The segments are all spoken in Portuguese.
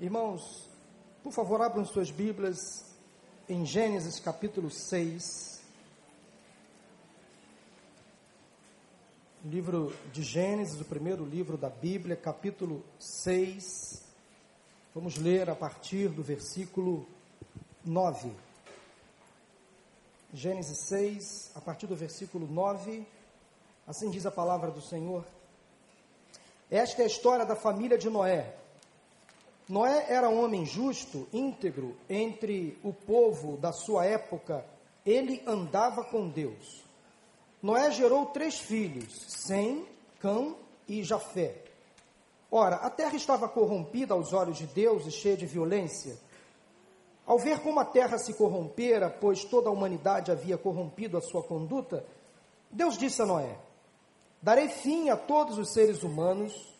Irmãos, por favor, abram suas Bíblias em Gênesis capítulo 6. Livro de Gênesis, o primeiro livro da Bíblia, capítulo 6. Vamos ler a partir do versículo 9. Gênesis 6, a partir do versículo 9. Assim diz a palavra do Senhor. Esta é a história da família de Noé. Noé era um homem justo, íntegro, entre o povo da sua época, ele andava com Deus. Noé gerou três filhos, Sem, Cã e Jafé. Ora, a terra estava corrompida aos olhos de Deus e cheia de violência. Ao ver como a terra se corrompera, pois toda a humanidade havia corrompido a sua conduta, Deus disse a Noé: Darei fim a todos os seres humanos,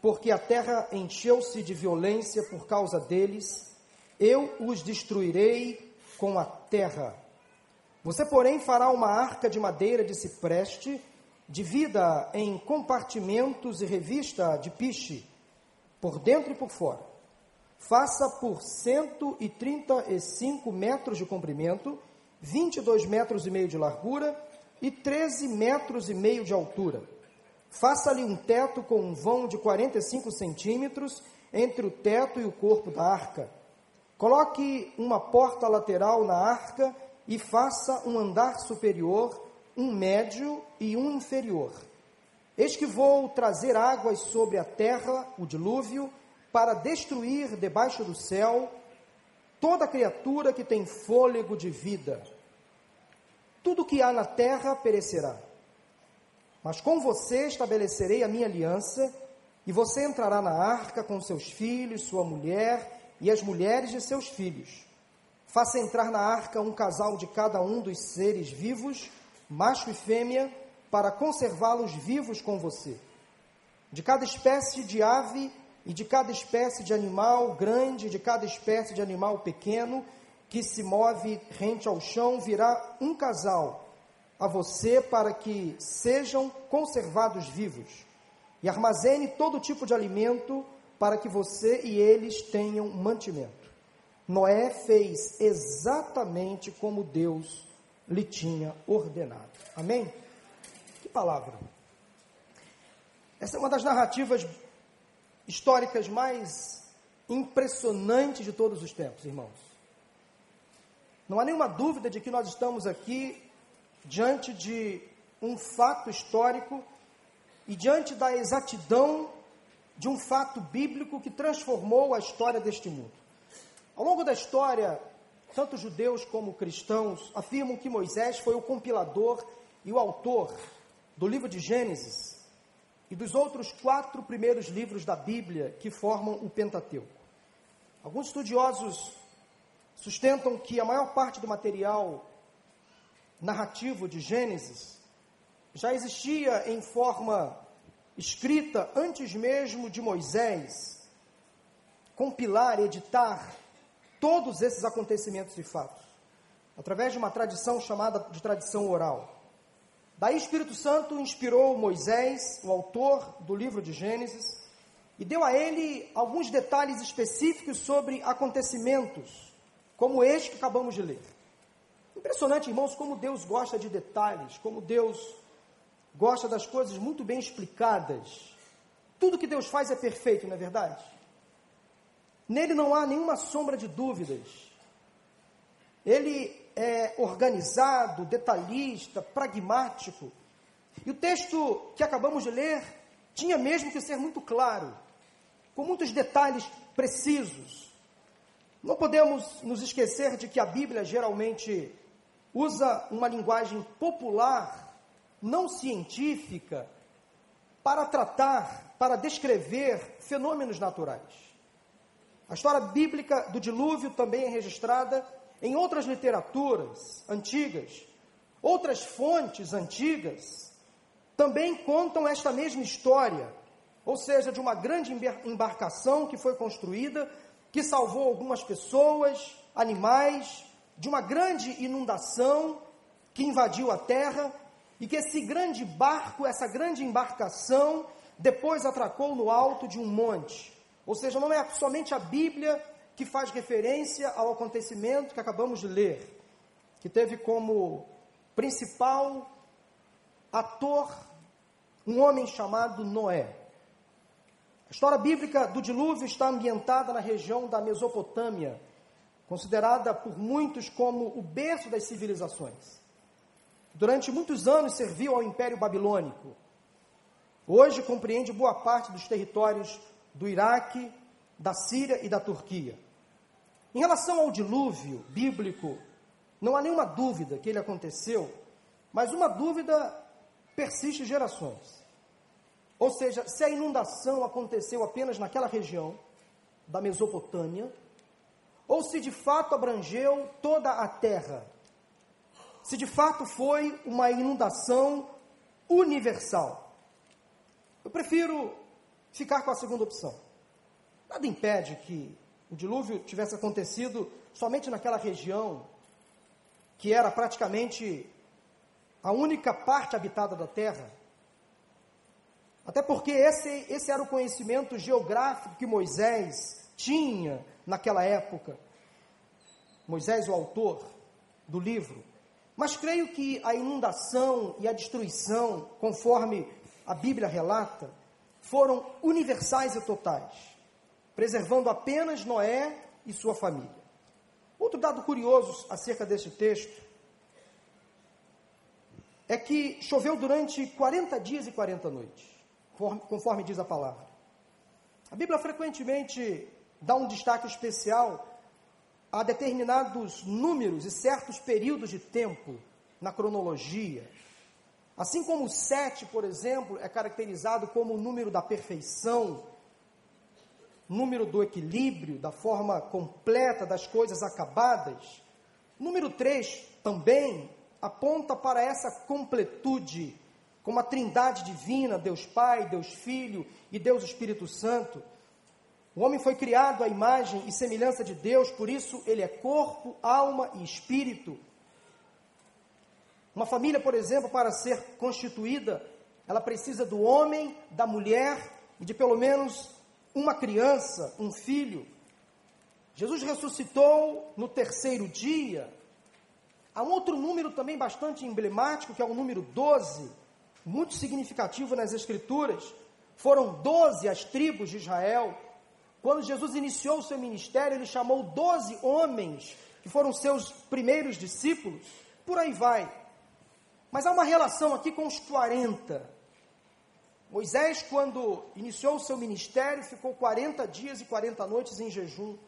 porque a terra encheu-se de violência por causa deles, eu os destruirei com a terra. Você, porém, fará uma arca de madeira de cipreste, divida em compartimentos e revista de piche, por dentro e por fora. Faça por 135 metros de comprimento, 22 metros e meio de largura e 13 metros e meio de altura Faça-lhe um teto com um vão de 45 centímetros entre o teto e o corpo da arca. Coloque uma porta lateral na arca e faça um andar superior, um médio e um inferior. Eis que vou trazer águas sobre a terra, o dilúvio, para destruir debaixo do céu toda criatura que tem fôlego de vida. Tudo que há na terra perecerá mas com você estabelecerei a minha aliança, e você entrará na arca com seus filhos, sua mulher e as mulheres de seus filhos. Faça entrar na arca um casal de cada um dos seres vivos, macho e fêmea, para conservá-los vivos com você. De cada espécie de ave e de cada espécie de animal grande, de cada espécie de animal pequeno, que se move rente ao chão, virá um casal a você para que sejam conservados vivos, e armazene todo tipo de alimento para que você e eles tenham mantimento. Noé fez exatamente como Deus lhe tinha ordenado. Amém? Que palavra! Essa é uma das narrativas históricas mais impressionantes de todos os tempos, irmãos. Não há nenhuma dúvida de que nós estamos aqui diante de um fato histórico e diante da exatidão de um fato bíblico que transformou a história deste mundo. Ao longo da história, tanto judeus como cristãos afirmam que Moisés foi o compilador e o autor do livro de Gênesis e dos outros quatro primeiros livros da Bíblia que formam o Pentateuco. Alguns estudiosos sustentam que a maior parte do material narrativo de Gênesis já existia em forma escrita antes mesmo de Moisés compilar, editar todos esses acontecimentos e fatos, através de uma tradição chamada de tradição oral. Daí o Espírito Santo inspirou Moisés, o autor do livro de Gênesis, e deu a ele alguns detalhes específicos sobre acontecimentos, como este que acabamos de ler. Impressionante, irmãos, como Deus gosta de detalhes, como Deus gosta das coisas muito bem explicadas. Tudo que Deus faz é perfeito, não é verdade? Nele não há nenhuma sombra de dúvidas. Ele é organizado, detalhista, pragmático. E o texto que acabamos de ler tinha mesmo que ser muito claro, com muitos detalhes precisos. Não podemos nos esquecer de que a Bíblia geralmente usa uma linguagem popular, não científica, para tratar, para descrever fenômenos naturais. A história bíblica do dilúvio também é registrada em outras literaturas antigas, outras fontes antigas também contam esta mesma história, ou seja, de uma grande embarcação que foi construída, que salvou algumas pessoas, animais, de uma grande inundação que invadiu a terra e que esse grande barco, essa grande embarcação, depois atracou no alto de um monte, Ou seja, não é somente a Bíblia que faz referência ao acontecimento que acabamos de ler, que teve como principal ator um homem chamado Noé. A história bíblica do dilúvio está ambientada na região da Mesopotâmia, considerada por muitos como o berço das civilizações. Durante muitos anos serviu ao Império Babilônico. Hoje compreende boa parte dos territórios do Iraque, da Síria e da Turquia. Em relação ao dilúvio bíblico, não há nenhuma dúvida que ele aconteceu, mas uma dúvida persiste gerações. Ou seja, se a inundação aconteceu apenas naquela região da Mesopotâmia, ou se de fato abrangeu toda a terra, se de fato foi uma inundação universal. Eu prefiro ficar com a segunda opção. Nada impede que o dilúvio tivesse acontecido somente naquela região, que era praticamente a única parte habitada da terra, até porque esse, esse era o conhecimento geográfico que Moisés tinha naquela época. Moisés, o autor do livro. Mas creio que a inundação e a destruição, conforme a Bíblia relata, foram universais e totais, preservando apenas Noé e sua família. Outro dado curioso acerca deste texto é que choveu durante 40 dias e 40 noites conforme diz a palavra. A Bíblia frequentemente dá um destaque especial a determinados números e certos períodos de tempo na cronologia. Assim como o sete, por exemplo, é caracterizado como o número da perfeição, número do equilíbrio, da forma completa das coisas acabadas. Número 3 também aponta para essa completude como a trindade divina, Deus Pai, Deus Filho e Deus Espírito Santo. O homem foi criado à imagem e semelhança de Deus, por isso ele é corpo, alma e espírito. Uma família, por exemplo, para ser constituída, ela precisa do homem, da mulher e de pelo menos uma criança, um filho. Jesus ressuscitou no terceiro dia. Há um outro número também bastante emblemático, que é o número 12 muito significativo nas Escrituras. Foram doze as tribos de Israel. Quando Jesus iniciou o seu ministério, ele chamou doze homens, que foram seus primeiros discípulos. Por aí vai. Mas há uma relação aqui com os 40. Moisés, quando iniciou o seu ministério, ficou 40 dias e 40 noites em jejum.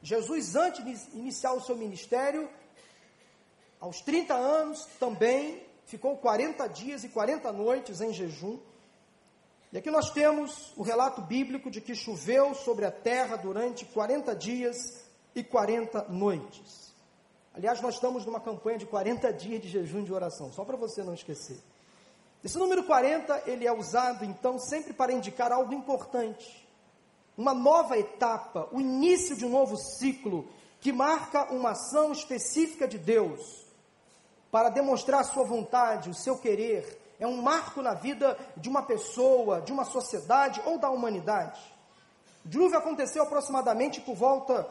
Jesus, antes de iniciar o seu ministério, aos 30 anos, também ficou 40 dias e 40 noites em jejum. E aqui nós temos o relato bíblico de que choveu sobre a terra durante 40 dias e 40 noites. Aliás, nós estamos numa campanha de 40 dias de jejum de oração, só para você não esquecer. Esse número 40, ele é usado então sempre para indicar algo importante. Uma nova etapa, o início de um novo ciclo que marca uma ação específica de Deus para demonstrar sua vontade, o seu querer. É um marco na vida de uma pessoa, de uma sociedade ou da humanidade. O dilúvio aconteceu aproximadamente por volta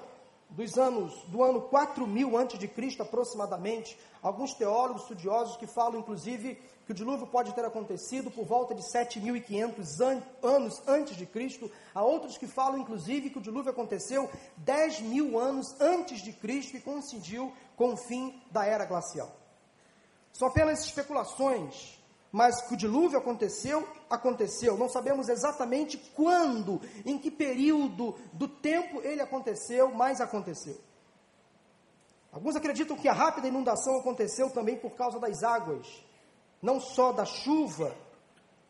dos anos, do ano 4000 antes de Cristo aproximadamente. Alguns teólogos estudiosos que falam inclusive que o dilúvio pode ter acontecido por volta de 7500 an anos antes de Cristo. Há outros que falam inclusive que o dilúvio aconteceu 10 mil anos antes de Cristo e coincidiu com o fim da era glacial. São apenas especulações, mas que o dilúvio aconteceu, aconteceu. Não sabemos exatamente quando, em que período do tempo ele aconteceu, mas aconteceu. Alguns acreditam que a rápida inundação aconteceu também por causa das águas, não só da chuva,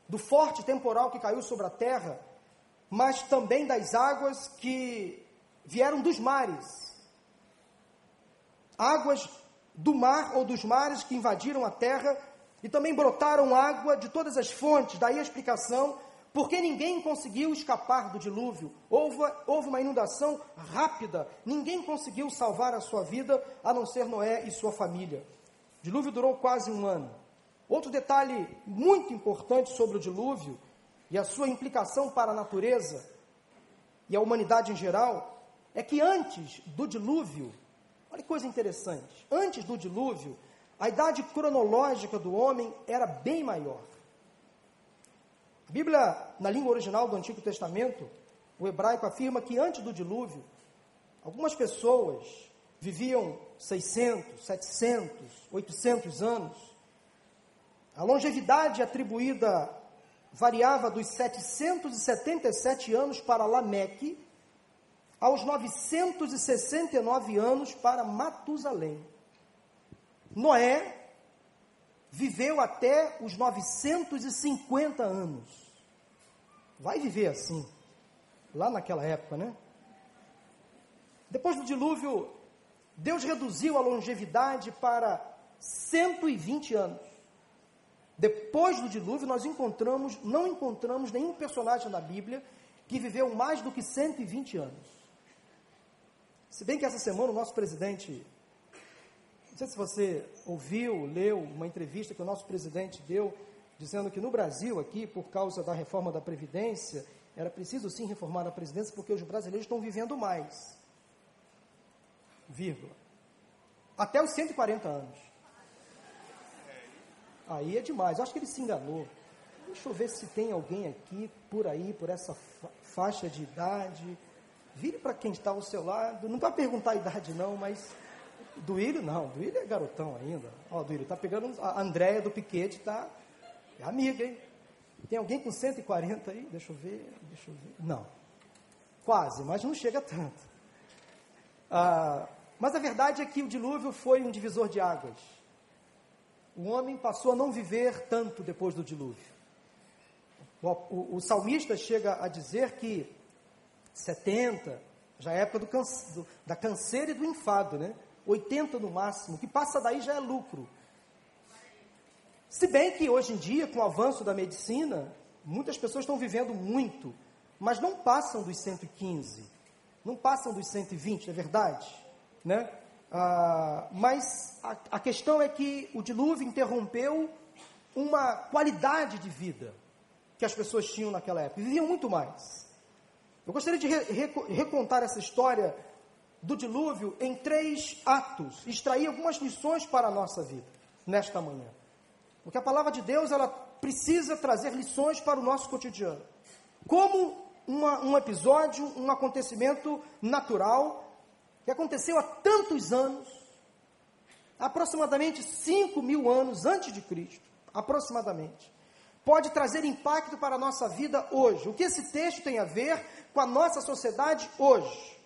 do forte temporal que caiu sobre a terra, mas também das águas que vieram dos mares. Águas do mar ou dos mares que invadiram a terra e também brotaram água de todas as fontes. Daí a explicação porque ninguém conseguiu escapar do dilúvio. Houve, houve uma inundação rápida, ninguém conseguiu salvar a sua vida a não ser Noé e sua família. O dilúvio durou quase um ano. Outro detalhe muito importante sobre o dilúvio e a sua implicação para a natureza e a humanidade em geral, é que antes do dilúvio, olha que coisa interessante, antes do dilúvio, a idade cronológica do homem era bem maior. A Bíblia, na língua original do Antigo Testamento, o hebraico afirma que antes do dilúvio, algumas pessoas viviam 600, 700, 800 anos. A longevidade atribuída variava dos 777 anos para Lameque aos 969 anos para Matusalém. Noé viveu até os 950 anos. Vai viver assim, lá naquela época, né? Depois do dilúvio, Deus reduziu a longevidade para 120 anos. Depois do dilúvio, nós encontramos, não encontramos nenhum personagem na Bíblia que viveu mais do que 120 anos. Se bem que essa semana o nosso presidente, não sei se você ouviu, leu uma entrevista que o nosso presidente deu, dizendo que no Brasil, aqui, por causa da reforma da Previdência, era preciso sim reformar a presidência porque os brasileiros estão vivendo mais. Vírgula. Até os 140 anos. Aí é demais. Eu acho que ele se enganou. Deixa eu ver se tem alguém aqui por aí, por essa fa faixa de idade. Vire para quem está ao seu lado. Não vai perguntar a idade, não, mas. Do Ilho, não. Do Ilho é garotão ainda. Ó, do Ilho, tá pegando. A Andréia do Piquete tá. É amiga, hein? Tem alguém com 140 aí? Deixa eu ver. Deixa eu ver. Não. Quase, mas não chega tanto. Ah, mas a verdade é que o dilúvio foi um divisor de águas o homem passou a não viver tanto depois do dilúvio. O, o, o salmista chega a dizer que 70, já é época do, do, da canseira e do enfado, né? 80 no máximo, o que passa daí já é lucro. Se bem que hoje em dia, com o avanço da medicina, muitas pessoas estão vivendo muito, mas não passam dos 115, não passam dos 120, é verdade? Né? Ah, mas a, a questão é que o dilúvio interrompeu uma qualidade de vida que as pessoas tinham naquela época, viviam muito mais. Eu gostaria de re, re, recontar essa história do dilúvio em três atos, extrair algumas lições para a nossa vida nesta manhã. Porque a palavra de Deus ela precisa trazer lições para o nosso cotidiano. Como uma, um episódio, um acontecimento natural que aconteceu há tantos anos, aproximadamente 5 mil anos antes de Cristo, aproximadamente, pode trazer impacto para a nossa vida hoje. O que esse texto tem a ver com a nossa sociedade hoje?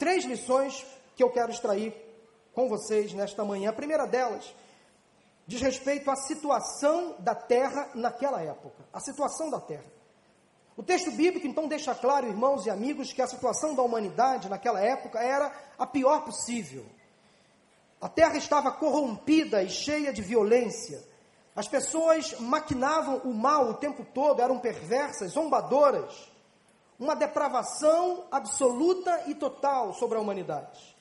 Três lições que eu quero extrair com vocês nesta manhã. A primeira delas diz respeito à situação da terra naquela época, a situação da terra. O texto bíblico então deixa claro, irmãos e amigos, que a situação da humanidade naquela época era a pior possível. A terra estava corrompida e cheia de violência. As pessoas maquinavam o mal o tempo todo, eram perversas, zombadoras. Uma depravação absoluta e total sobre a humanidade.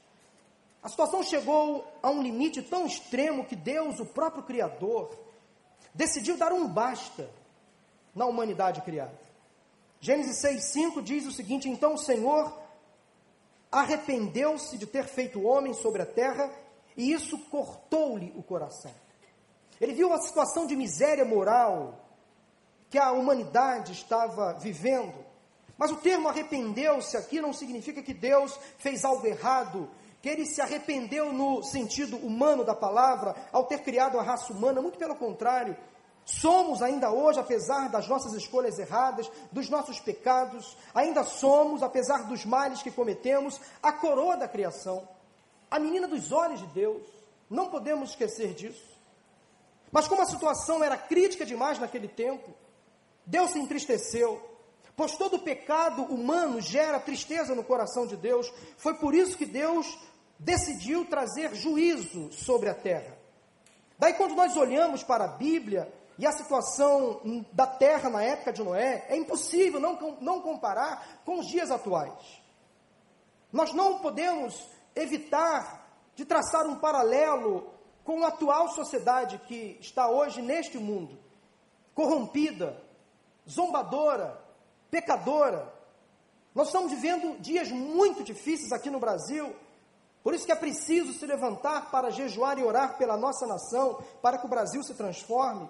A situação chegou a um limite tão extremo que Deus, o próprio Criador, decidiu dar um basta na humanidade criada. Gênesis 6,5 diz o seguinte: Então o Senhor arrependeu-se de ter feito homem sobre a terra, e isso cortou-lhe o coração. Ele viu a situação de miséria moral que a humanidade estava vivendo. Mas o termo arrependeu-se aqui não significa que Deus fez algo errado, que ele se arrependeu no sentido humano da palavra, ao ter criado a raça humana, muito pelo contrário, Somos ainda hoje, apesar das nossas escolhas erradas, dos nossos pecados, ainda somos, apesar dos males que cometemos, a coroa da criação, a menina dos olhos de Deus. Não podemos esquecer disso. Mas como a situação era crítica demais naquele tempo, Deus se entristeceu, pois todo pecado humano gera tristeza no coração de Deus. Foi por isso que Deus decidiu trazer juízo sobre a terra. Daí, quando nós olhamos para a Bíblia, e a situação da terra na época de Noé é impossível não, não comparar com os dias atuais. Nós não podemos evitar de traçar um paralelo com a atual sociedade que está hoje neste mundo, corrompida, zombadora, pecadora. Nós estamos vivendo dias muito difíceis aqui no Brasil. Por isso que é preciso se levantar para jejuar e orar pela nossa nação, para que o Brasil se transforme.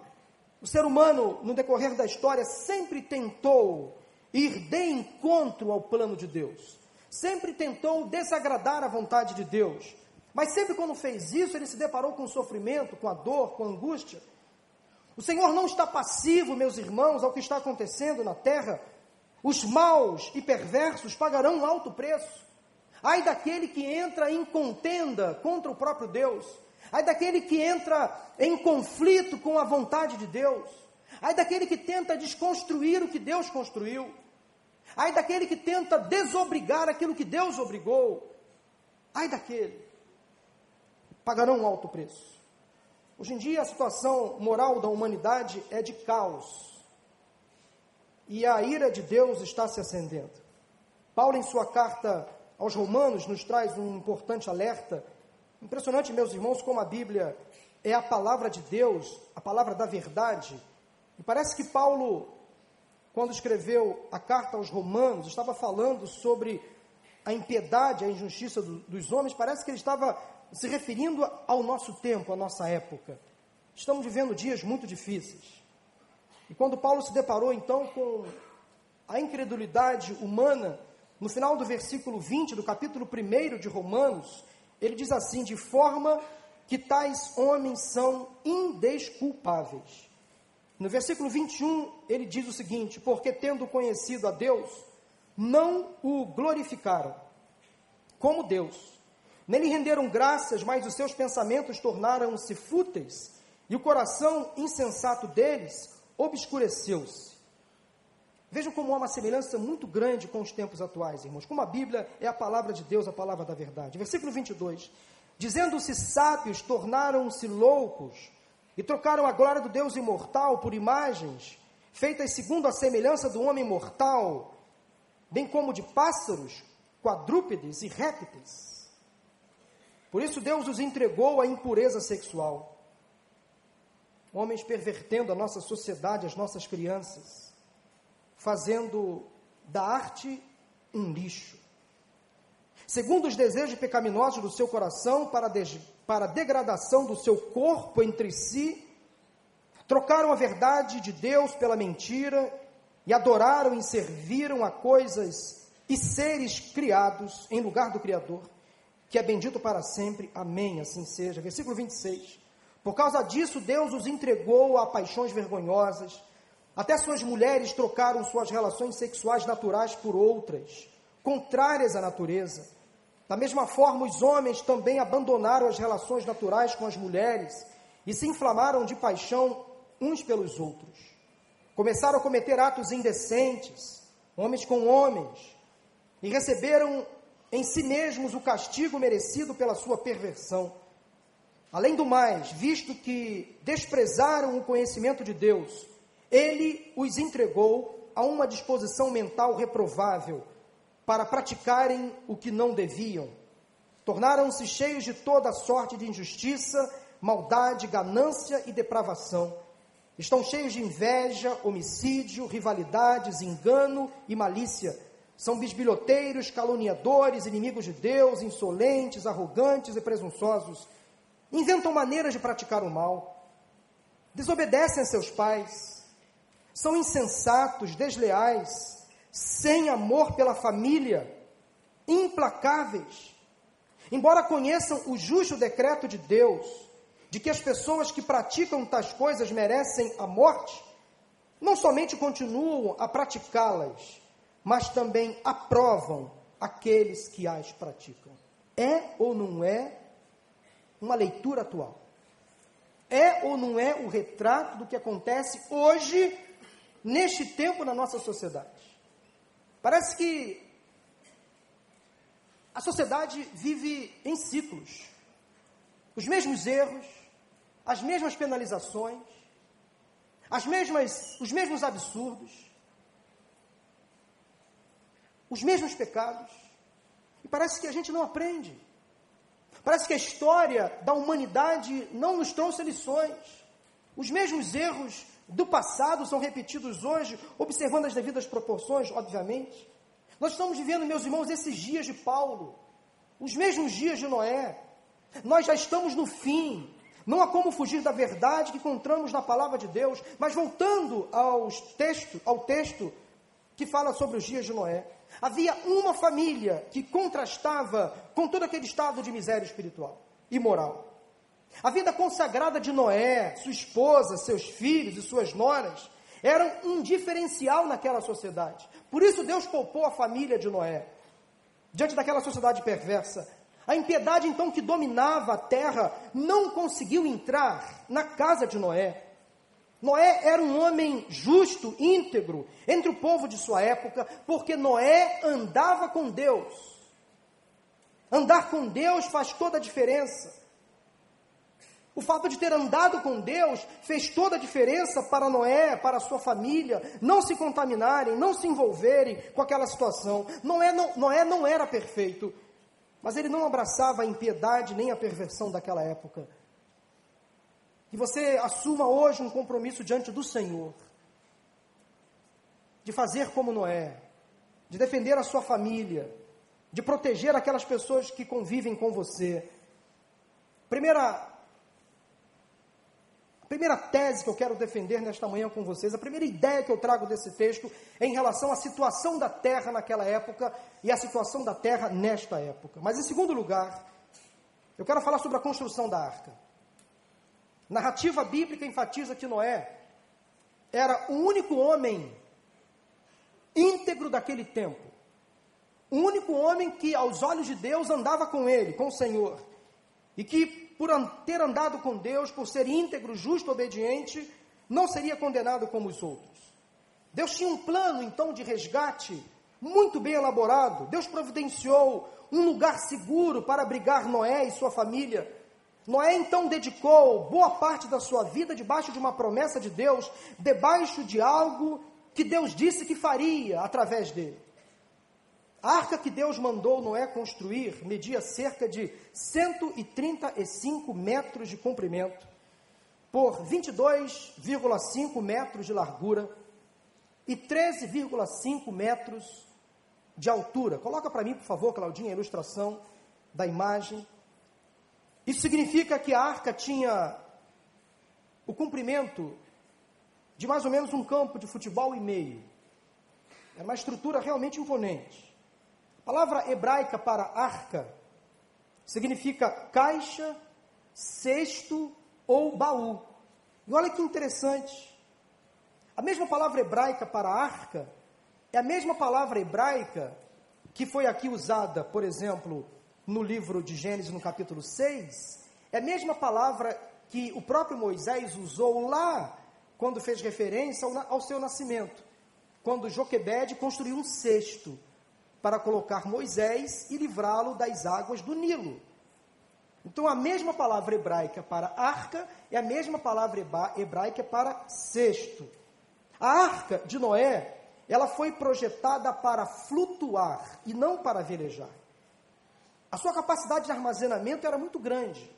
O ser humano, no decorrer da história, sempre tentou ir de encontro ao plano de Deus. Sempre tentou desagradar a vontade de Deus. Mas sempre quando fez isso, ele se deparou com o sofrimento, com a dor, com a angústia. O Senhor não está passivo, meus irmãos, ao que está acontecendo na terra. Os maus e perversos pagarão um alto preço. Ai daquele que entra em contenda contra o próprio Deus. Ai daquele que entra em conflito com a vontade de Deus. Ai daquele que tenta desconstruir o que Deus construiu. Ai daquele que tenta desobrigar aquilo que Deus obrigou. Ai daquele. Pagarão um alto preço. Hoje em dia a situação moral da humanidade é de caos. E a ira de Deus está se acendendo. Paulo, em sua carta aos Romanos, nos traz um importante alerta. Impressionante, meus irmãos, como a Bíblia é a palavra de Deus, a palavra da verdade. E parece que Paulo, quando escreveu a carta aos Romanos, estava falando sobre a impiedade, a injustiça do, dos homens, parece que ele estava se referindo ao nosso tempo, à nossa época. Estamos vivendo dias muito difíceis. E quando Paulo se deparou então com a incredulidade humana, no final do versículo 20 do capítulo 1 de Romanos, ele diz assim: de forma que tais homens são indesculpáveis. No versículo 21, ele diz o seguinte: porque tendo conhecido a Deus, não o glorificaram como Deus. Nem lhe renderam graças, mas os seus pensamentos tornaram-se fúteis, e o coração insensato deles obscureceu-se. Vejam como há uma semelhança muito grande com os tempos atuais, irmãos. Como a Bíblia é a palavra de Deus, a palavra da verdade. Versículo 22. Dizendo-se sábios, tornaram-se loucos e trocaram a glória do Deus imortal por imagens feitas segundo a semelhança do homem mortal, bem como de pássaros, quadrúpedes e répteis. Por isso Deus os entregou à impureza sexual. Homens pervertendo a nossa sociedade, as nossas crianças fazendo da arte um lixo. Segundo os desejos pecaminosos do seu coração, para, de, para a degradação do seu corpo entre si, trocaram a verdade de Deus pela mentira e adoraram e serviram a coisas e seres criados em lugar do Criador, que é bendito para sempre. Amém. Assim seja. Versículo 26. Por causa disso, Deus os entregou a paixões vergonhosas até suas mulheres trocaram suas relações sexuais naturais por outras, contrárias à natureza. Da mesma forma, os homens também abandonaram as relações naturais com as mulheres e se inflamaram de paixão uns pelos outros. Começaram a cometer atos indecentes, homens com homens, e receberam em si mesmos o castigo merecido pela sua perversão. Além do mais, visto que desprezaram o conhecimento de Deus, ele os entregou a uma disposição mental reprovável para praticarem o que não deviam. Tornaram-se cheios de toda sorte de injustiça, maldade, ganância e depravação. Estão cheios de inveja, homicídio, rivalidades, engano e malícia. São bisbilhoteiros, caluniadores, inimigos de Deus, insolentes, arrogantes e presunçosos. Inventam maneiras de praticar o mal. Desobedecem a seus pais são insensatos, desleais, sem amor pela família, implacáveis. Embora conheçam o justo decreto de Deus, de que as pessoas que praticam tais coisas merecem a morte, não somente continuam a praticá-las, mas também aprovam aqueles que as praticam. É ou não é uma leitura atual? É ou não é o retrato do que acontece hoje neste tempo na nossa sociedade. Parece que a sociedade vive em ciclos. Os mesmos erros, as mesmas penalizações, as mesmas, os mesmos absurdos, os mesmos pecados. E parece que a gente não aprende. Parece que a história da humanidade não nos trouxe lições. Os mesmos erros do passado são repetidos hoje, observando as devidas proporções, obviamente. Nós estamos vivendo, meus irmãos, esses dias de Paulo, os mesmos dias de Noé. Nós já estamos no fim. Não há como fugir da verdade que encontramos na palavra de Deus. Mas voltando aos texto, ao texto que fala sobre os dias de Noé, havia uma família que contrastava com todo aquele estado de miséria espiritual e moral. A vida consagrada de Noé, sua esposa, seus filhos e suas noras eram um diferencial naquela sociedade. Por isso Deus poupou a família de Noé diante daquela sociedade perversa. A impiedade então que dominava a terra não conseguiu entrar na casa de Noé. Noé era um homem justo, íntegro, entre o povo de sua época, porque Noé andava com Deus. Andar com Deus faz toda a diferença. O fato de ter andado com Deus fez toda a diferença para Noé, para sua família, não se contaminarem, não se envolverem com aquela situação. Noé não, Noé não era perfeito, mas ele não abraçava a impiedade nem a perversão daquela época. Que você assuma hoje um compromisso diante do Senhor, de fazer como Noé, de defender a sua família, de proteger aquelas pessoas que convivem com você. Primeira primeira tese que eu quero defender nesta manhã com vocês, a primeira ideia que eu trago desse texto é em relação à situação da terra naquela época e à situação da terra nesta época. Mas em segundo lugar, eu quero falar sobre a construção da arca. Narrativa bíblica enfatiza que Noé era o único homem íntegro daquele tempo. O único homem que, aos olhos de Deus, andava com ele, com o Senhor. E que por ter andado com Deus, por ser íntegro, justo, obediente, não seria condenado como os outros. Deus tinha um plano, então, de resgate muito bem elaborado. Deus providenciou um lugar seguro para abrigar Noé e sua família. Noé então dedicou boa parte da sua vida debaixo de uma promessa de Deus, debaixo de algo que Deus disse que faria através dele. A arca que Deus mandou Noé construir media cerca de 135 metros de comprimento, por 22,5 metros de largura e 13,5 metros de altura. Coloca para mim, por favor, Claudinha, a ilustração da imagem. Isso significa que a arca tinha o comprimento de mais ou menos um campo de futebol e meio. Era uma estrutura realmente imponente. A palavra hebraica para arca significa caixa, cesto ou baú. E olha que interessante. A mesma palavra hebraica para arca é a mesma palavra hebraica que foi aqui usada, por exemplo, no livro de Gênesis, no capítulo 6. É a mesma palavra que o próprio Moisés usou lá quando fez referência ao, ao seu nascimento, quando Joquebede construiu um cesto para colocar Moisés e livrá-lo das águas do Nilo. Então, a mesma palavra hebraica para arca é a mesma palavra hebraica para cesto. A arca de Noé, ela foi projetada para flutuar e não para velejar. A sua capacidade de armazenamento era muito grande.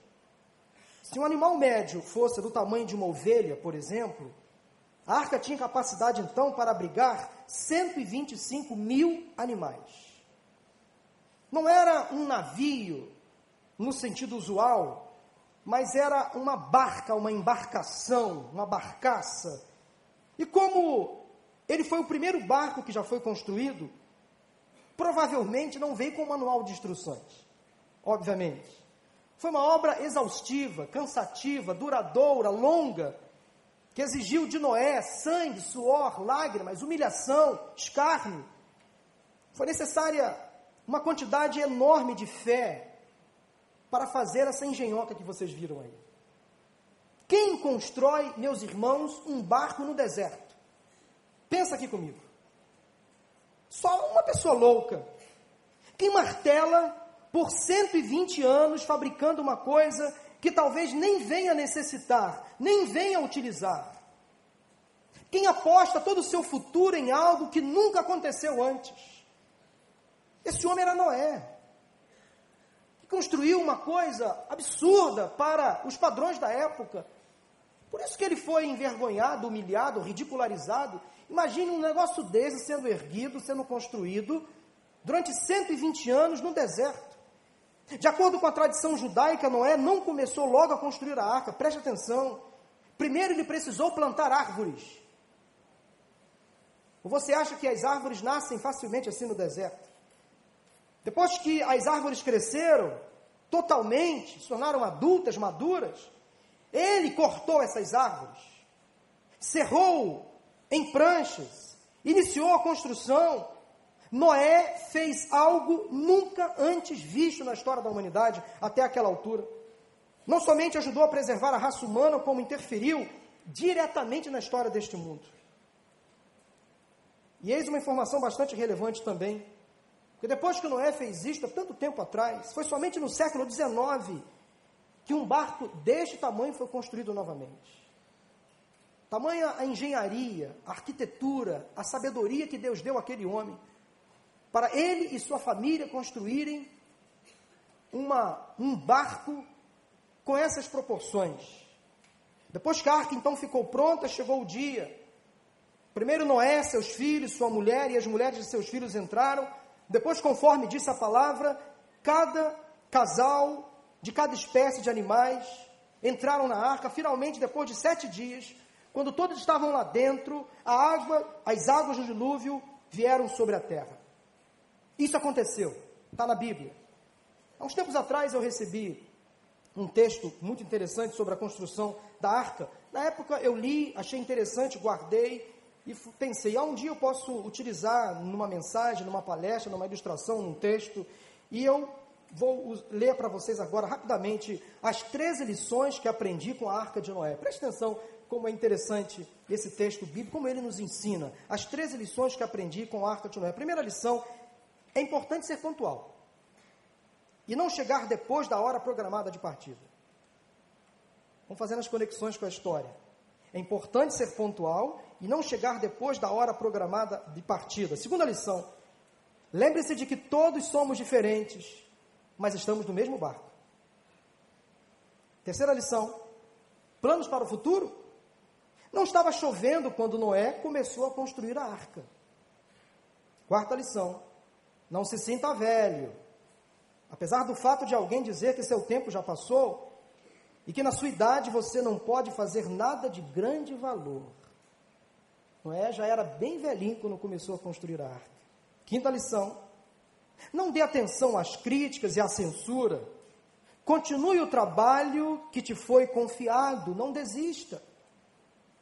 Se um animal médio fosse do tamanho de uma ovelha, por exemplo, a arca tinha capacidade então para abrigar 125 mil animais. Não era um navio no sentido usual, mas era uma barca, uma embarcação, uma barcaça. E como ele foi o primeiro barco que já foi construído, provavelmente não veio com manual de instruções, obviamente. Foi uma obra exaustiva, cansativa, duradoura, longa, que exigiu de Noé sangue, suor, lágrimas, humilhação, escárnio. Foi necessária uma quantidade enorme de fé para fazer essa engenhoca que vocês viram aí. Quem constrói, meus irmãos, um barco no deserto? Pensa aqui comigo. Só uma pessoa louca. Quem martela por 120 anos fabricando uma coisa que talvez nem venha necessitar, nem venha utilizar. Quem aposta todo o seu futuro em algo que nunca aconteceu antes. Esse homem era Noé. Que construiu uma coisa absurda para os padrões da época. Por isso que ele foi envergonhado, humilhado, ridicularizado. Imagine um negócio desse sendo erguido, sendo construído durante 120 anos no deserto. De acordo com a tradição judaica, Noé não começou logo a construir a arca, preste atenção. Primeiro ele precisou plantar árvores. Ou você acha que as árvores nascem facilmente assim no deserto? Depois que as árvores cresceram totalmente, se tornaram adultas, maduras, ele cortou essas árvores, cerrou em pranchas, iniciou a construção. Noé fez algo nunca antes visto na história da humanidade até aquela altura. Não somente ajudou a preservar a raça humana, como interferiu diretamente na história deste mundo. E eis uma informação bastante relevante também. Porque depois que Noé fez isto, há tanto tempo atrás, foi somente no século XIX que um barco deste tamanho foi construído novamente. Tamanha a engenharia, a arquitetura, a sabedoria que Deus deu àquele homem, para ele e sua família construírem uma, um barco com essas proporções. Depois que a arca então ficou pronta, chegou o dia. Primeiro Noé, seus filhos, sua mulher e as mulheres de seus filhos entraram depois, conforme disse a palavra, cada casal de cada espécie de animais entraram na arca. Finalmente, depois de sete dias, quando todos estavam lá dentro, a água, as águas do dilúvio vieram sobre a terra. Isso aconteceu, está na Bíblia. Há uns tempos atrás eu recebi um texto muito interessante sobre a construção da arca. Na época eu li, achei interessante, guardei e pensei, ah, um dia eu posso utilizar numa mensagem, numa palestra, numa ilustração, num texto, e eu vou ler para vocês agora rapidamente as 13 lições que aprendi com a Arca de Noé. Preste atenção como é interessante esse texto bíblico, como ele nos ensina. As 13 lições que aprendi com a Arca de Noé. A primeira lição, é importante ser pontual. E não chegar depois da hora programada de partida. Vamos fazendo as conexões com a história. É importante ser pontual e não chegar depois da hora programada de partida. Segunda lição: lembre-se de que todos somos diferentes, mas estamos no mesmo barco. Terceira lição: planos para o futuro? Não estava chovendo quando Noé começou a construir a arca. Quarta lição: não se sinta velho. Apesar do fato de alguém dizer que seu tempo já passou e que na sua idade você não pode fazer nada de grande valor. Noé já era bem velhinho quando começou a construir a arca. Quinta lição: não dê atenção às críticas e à censura. Continue o trabalho que te foi confiado, não desista.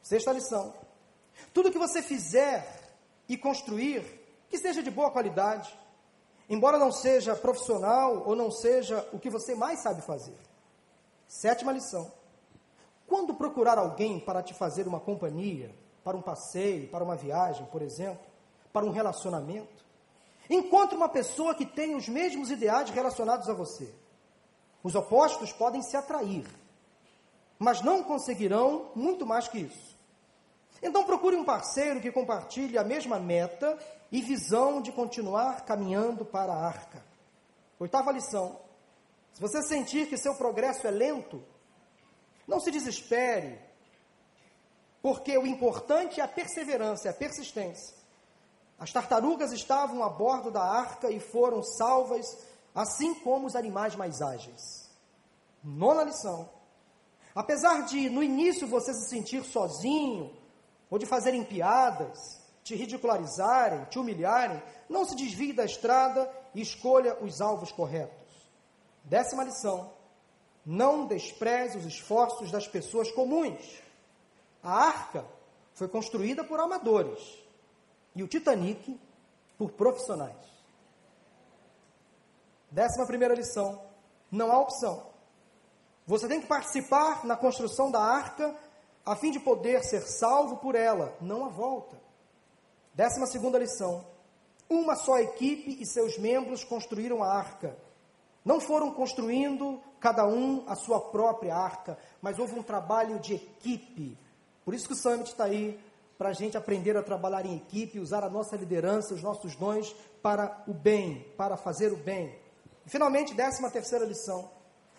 Sexta lição: tudo que você fizer e construir, que seja de boa qualidade, embora não seja profissional ou não seja o que você mais sabe fazer. Sétima lição: quando procurar alguém para te fazer uma companhia, para um passeio, para uma viagem, por exemplo, para um relacionamento. Encontre uma pessoa que tem os mesmos ideais relacionados a você. Os opostos podem se atrair, mas não conseguirão muito mais que isso. Então procure um parceiro que compartilhe a mesma meta e visão de continuar caminhando para a arca. Oitava lição: se você sentir que seu progresso é lento, não se desespere, porque o importante é a perseverança, é a persistência. As tartarugas estavam a bordo da arca e foram salvas, assim como os animais mais ágeis. Nona lição. Apesar de no início você se sentir sozinho, ou de fazerem piadas, te ridicularizarem, te humilharem, não se desvie da estrada e escolha os alvos corretos. Décima lição. Não despreze os esforços das pessoas comuns. A arca foi construída por amadores e o Titanic por profissionais. Décima primeira lição: não há opção. Você tem que participar na construção da arca a fim de poder ser salvo por ela, não a volta. Décima segunda lição: uma só equipe e seus membros construíram a arca. Não foram construindo cada um a sua própria arca, mas houve um trabalho de equipe por isso que o Summit está aí, para a gente aprender a trabalhar em equipe, usar a nossa liderança, os nossos dons para o bem, para fazer o bem. E, finalmente, décima terceira lição.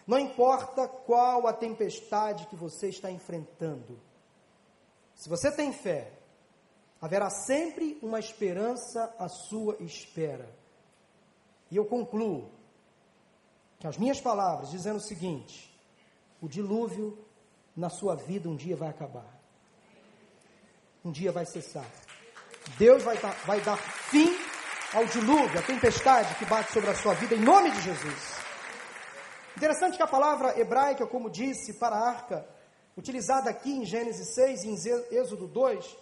Não importa qual a tempestade que você está enfrentando, se você tem fé, haverá sempre uma esperança à sua espera. E eu concluo que as minhas palavras dizendo o seguinte: o dilúvio na sua vida um dia vai acabar. Um dia vai cessar. Deus vai dar, vai dar fim ao dilúvio, à tempestade que bate sobre a sua vida, em nome de Jesus. Interessante que a palavra hebraica, como disse, para a arca, utilizada aqui em Gênesis 6 e em Êxodo 2,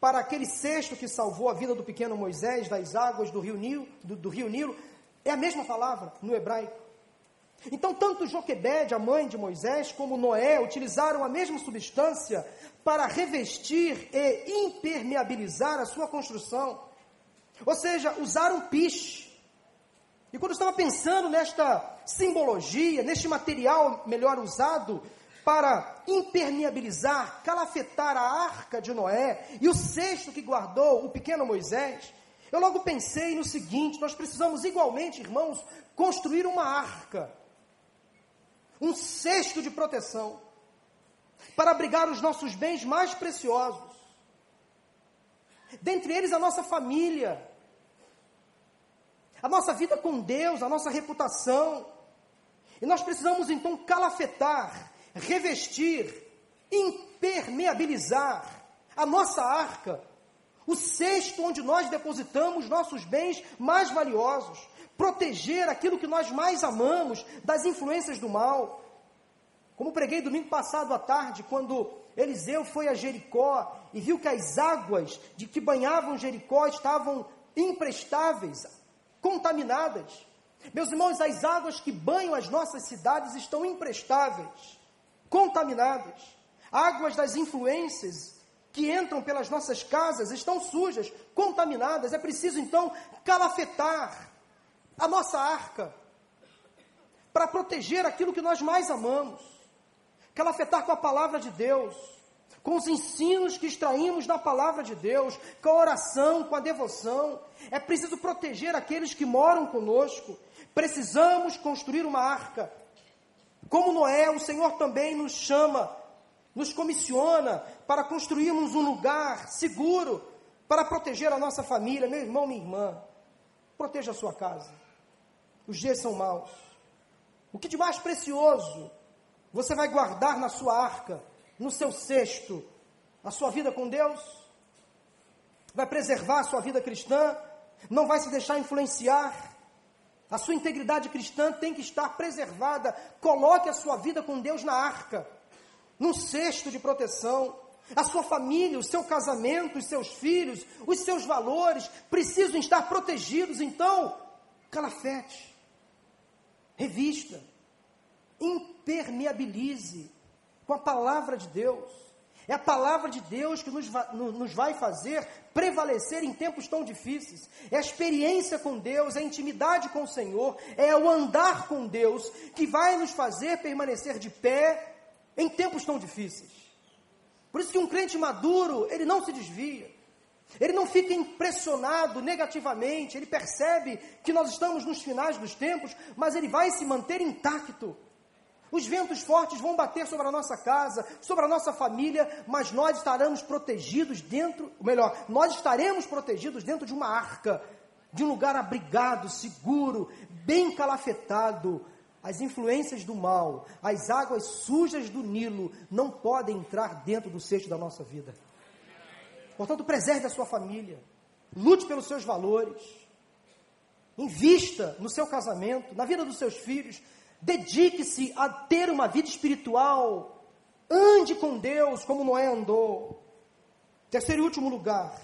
para aquele cesto que salvou a vida do pequeno Moisés das águas do rio Nilo, do, do rio Nilo é a mesma palavra no hebraico. Então, tanto Joquebede, a mãe de Moisés, como Noé utilizaram a mesma substância para revestir e impermeabilizar a sua construção. Ou seja, usaram piche. E quando eu estava pensando nesta simbologia, neste material melhor usado para impermeabilizar, calafetar a arca de Noé e o cesto que guardou o pequeno Moisés, eu logo pensei no seguinte: nós precisamos igualmente, irmãos, construir uma arca, um cesto de proteção, para abrigar os nossos bens mais preciosos, dentre eles a nossa família, a nossa vida com Deus, a nossa reputação. E nós precisamos então calafetar, revestir, impermeabilizar a nossa arca, o cesto onde nós depositamos nossos bens mais valiosos, proteger aquilo que nós mais amamos das influências do mal. Como preguei domingo passado à tarde, quando Eliseu foi a Jericó e viu que as águas de que banhavam Jericó estavam imprestáveis, contaminadas. Meus irmãos, as águas que banham as nossas cidades estão imprestáveis, contaminadas. Águas das influências que entram pelas nossas casas estão sujas, contaminadas. É preciso então calafetar a nossa arca para proteger aquilo que nós mais amamos. Calafetar com a palavra de Deus, com os ensinos que extraímos da palavra de Deus, com a oração, com a devoção. É preciso proteger aqueles que moram conosco. Precisamos construir uma arca. Como Noé, o Senhor também nos chama, nos comissiona para construirmos um lugar seguro para proteger a nossa família, meu irmão, minha irmã. Proteja a sua casa. Os dias são maus. O que de mais precioso você vai guardar na sua arca, no seu cesto, a sua vida com Deus? Vai preservar a sua vida cristã? Não vai se deixar influenciar? A sua integridade cristã tem que estar preservada. Coloque a sua vida com Deus na arca, num cesto de proteção. A sua família, o seu casamento, os seus filhos, os seus valores precisam estar protegidos. Então, calafete, revista, impermeabilize com a palavra de Deus. É a palavra de Deus que nos vai, nos vai fazer prevalecer em tempos tão difíceis. É a experiência com Deus, é a intimidade com o Senhor, é o andar com Deus que vai nos fazer permanecer de pé em tempos tão difíceis. Por isso que um crente maduro, ele não se desvia. Ele não fica impressionado negativamente, ele percebe que nós estamos nos finais dos tempos, mas ele vai se manter intacto os ventos fortes vão bater sobre a nossa casa, sobre a nossa família, mas nós estaremos protegidos dentro, melhor, nós estaremos protegidos dentro de uma arca, de um lugar abrigado, seguro, bem calafetado. As influências do mal, as águas sujas do Nilo não podem entrar dentro do cesto da nossa vida. Portanto, preserve a sua família, lute pelos seus valores, invista no seu casamento, na vida dos seus filhos, Dedique-se a ter uma vida espiritual. Ande com Deus como Noé andou. Terceiro e último lugar.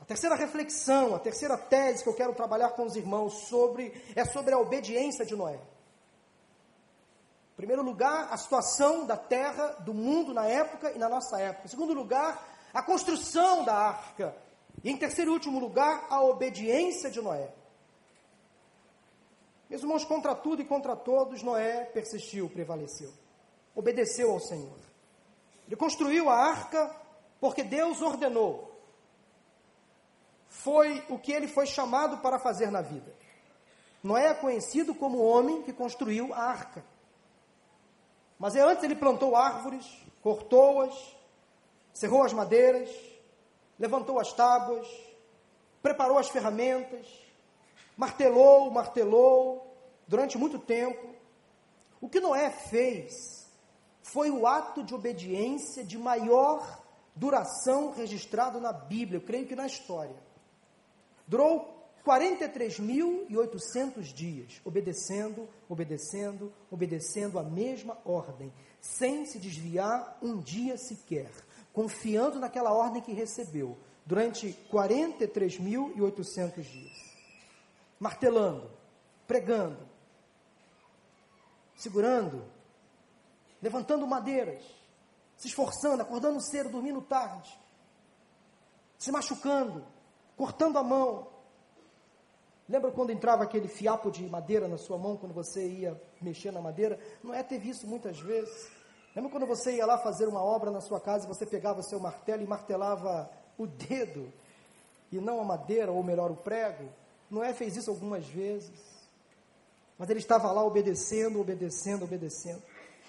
A terceira reflexão, a terceira tese que eu quero trabalhar com os irmãos sobre é sobre a obediência de Noé. Em primeiro lugar, a situação da terra, do mundo na época e na nossa época. Em segundo lugar, a construção da arca. E em terceiro e último lugar, a obediência de Noé. Meus irmãos, contra tudo e contra todos, Noé persistiu, prevaleceu. Obedeceu ao Senhor. Ele construiu a arca porque Deus ordenou. Foi o que ele foi chamado para fazer na vida. Noé é conhecido como o homem que construiu a arca. Mas é antes ele plantou árvores, cortou-as, cerrou as madeiras, levantou as tábuas, preparou as ferramentas, martelou, martelou, durante muito tempo. O que Noé fez foi o ato de obediência de maior duração registrado na Bíblia, eu creio que na história. Durou 43.800 dias, obedecendo, obedecendo, obedecendo a mesma ordem, sem se desviar um dia sequer, confiando naquela ordem que recebeu, durante 43.800 dias. Martelando, pregando, segurando, levantando madeiras, se esforçando, acordando cedo, dormindo tarde, se machucando, cortando a mão. Lembra quando entrava aquele fiapo de madeira na sua mão, quando você ia mexer na madeira? Não é ter visto muitas vezes. Lembra quando você ia lá fazer uma obra na sua casa e você pegava seu martelo e martelava o dedo e não a madeira, ou melhor, o prego? Noé fez isso algumas vezes. Mas ele estava lá obedecendo, obedecendo, obedecendo.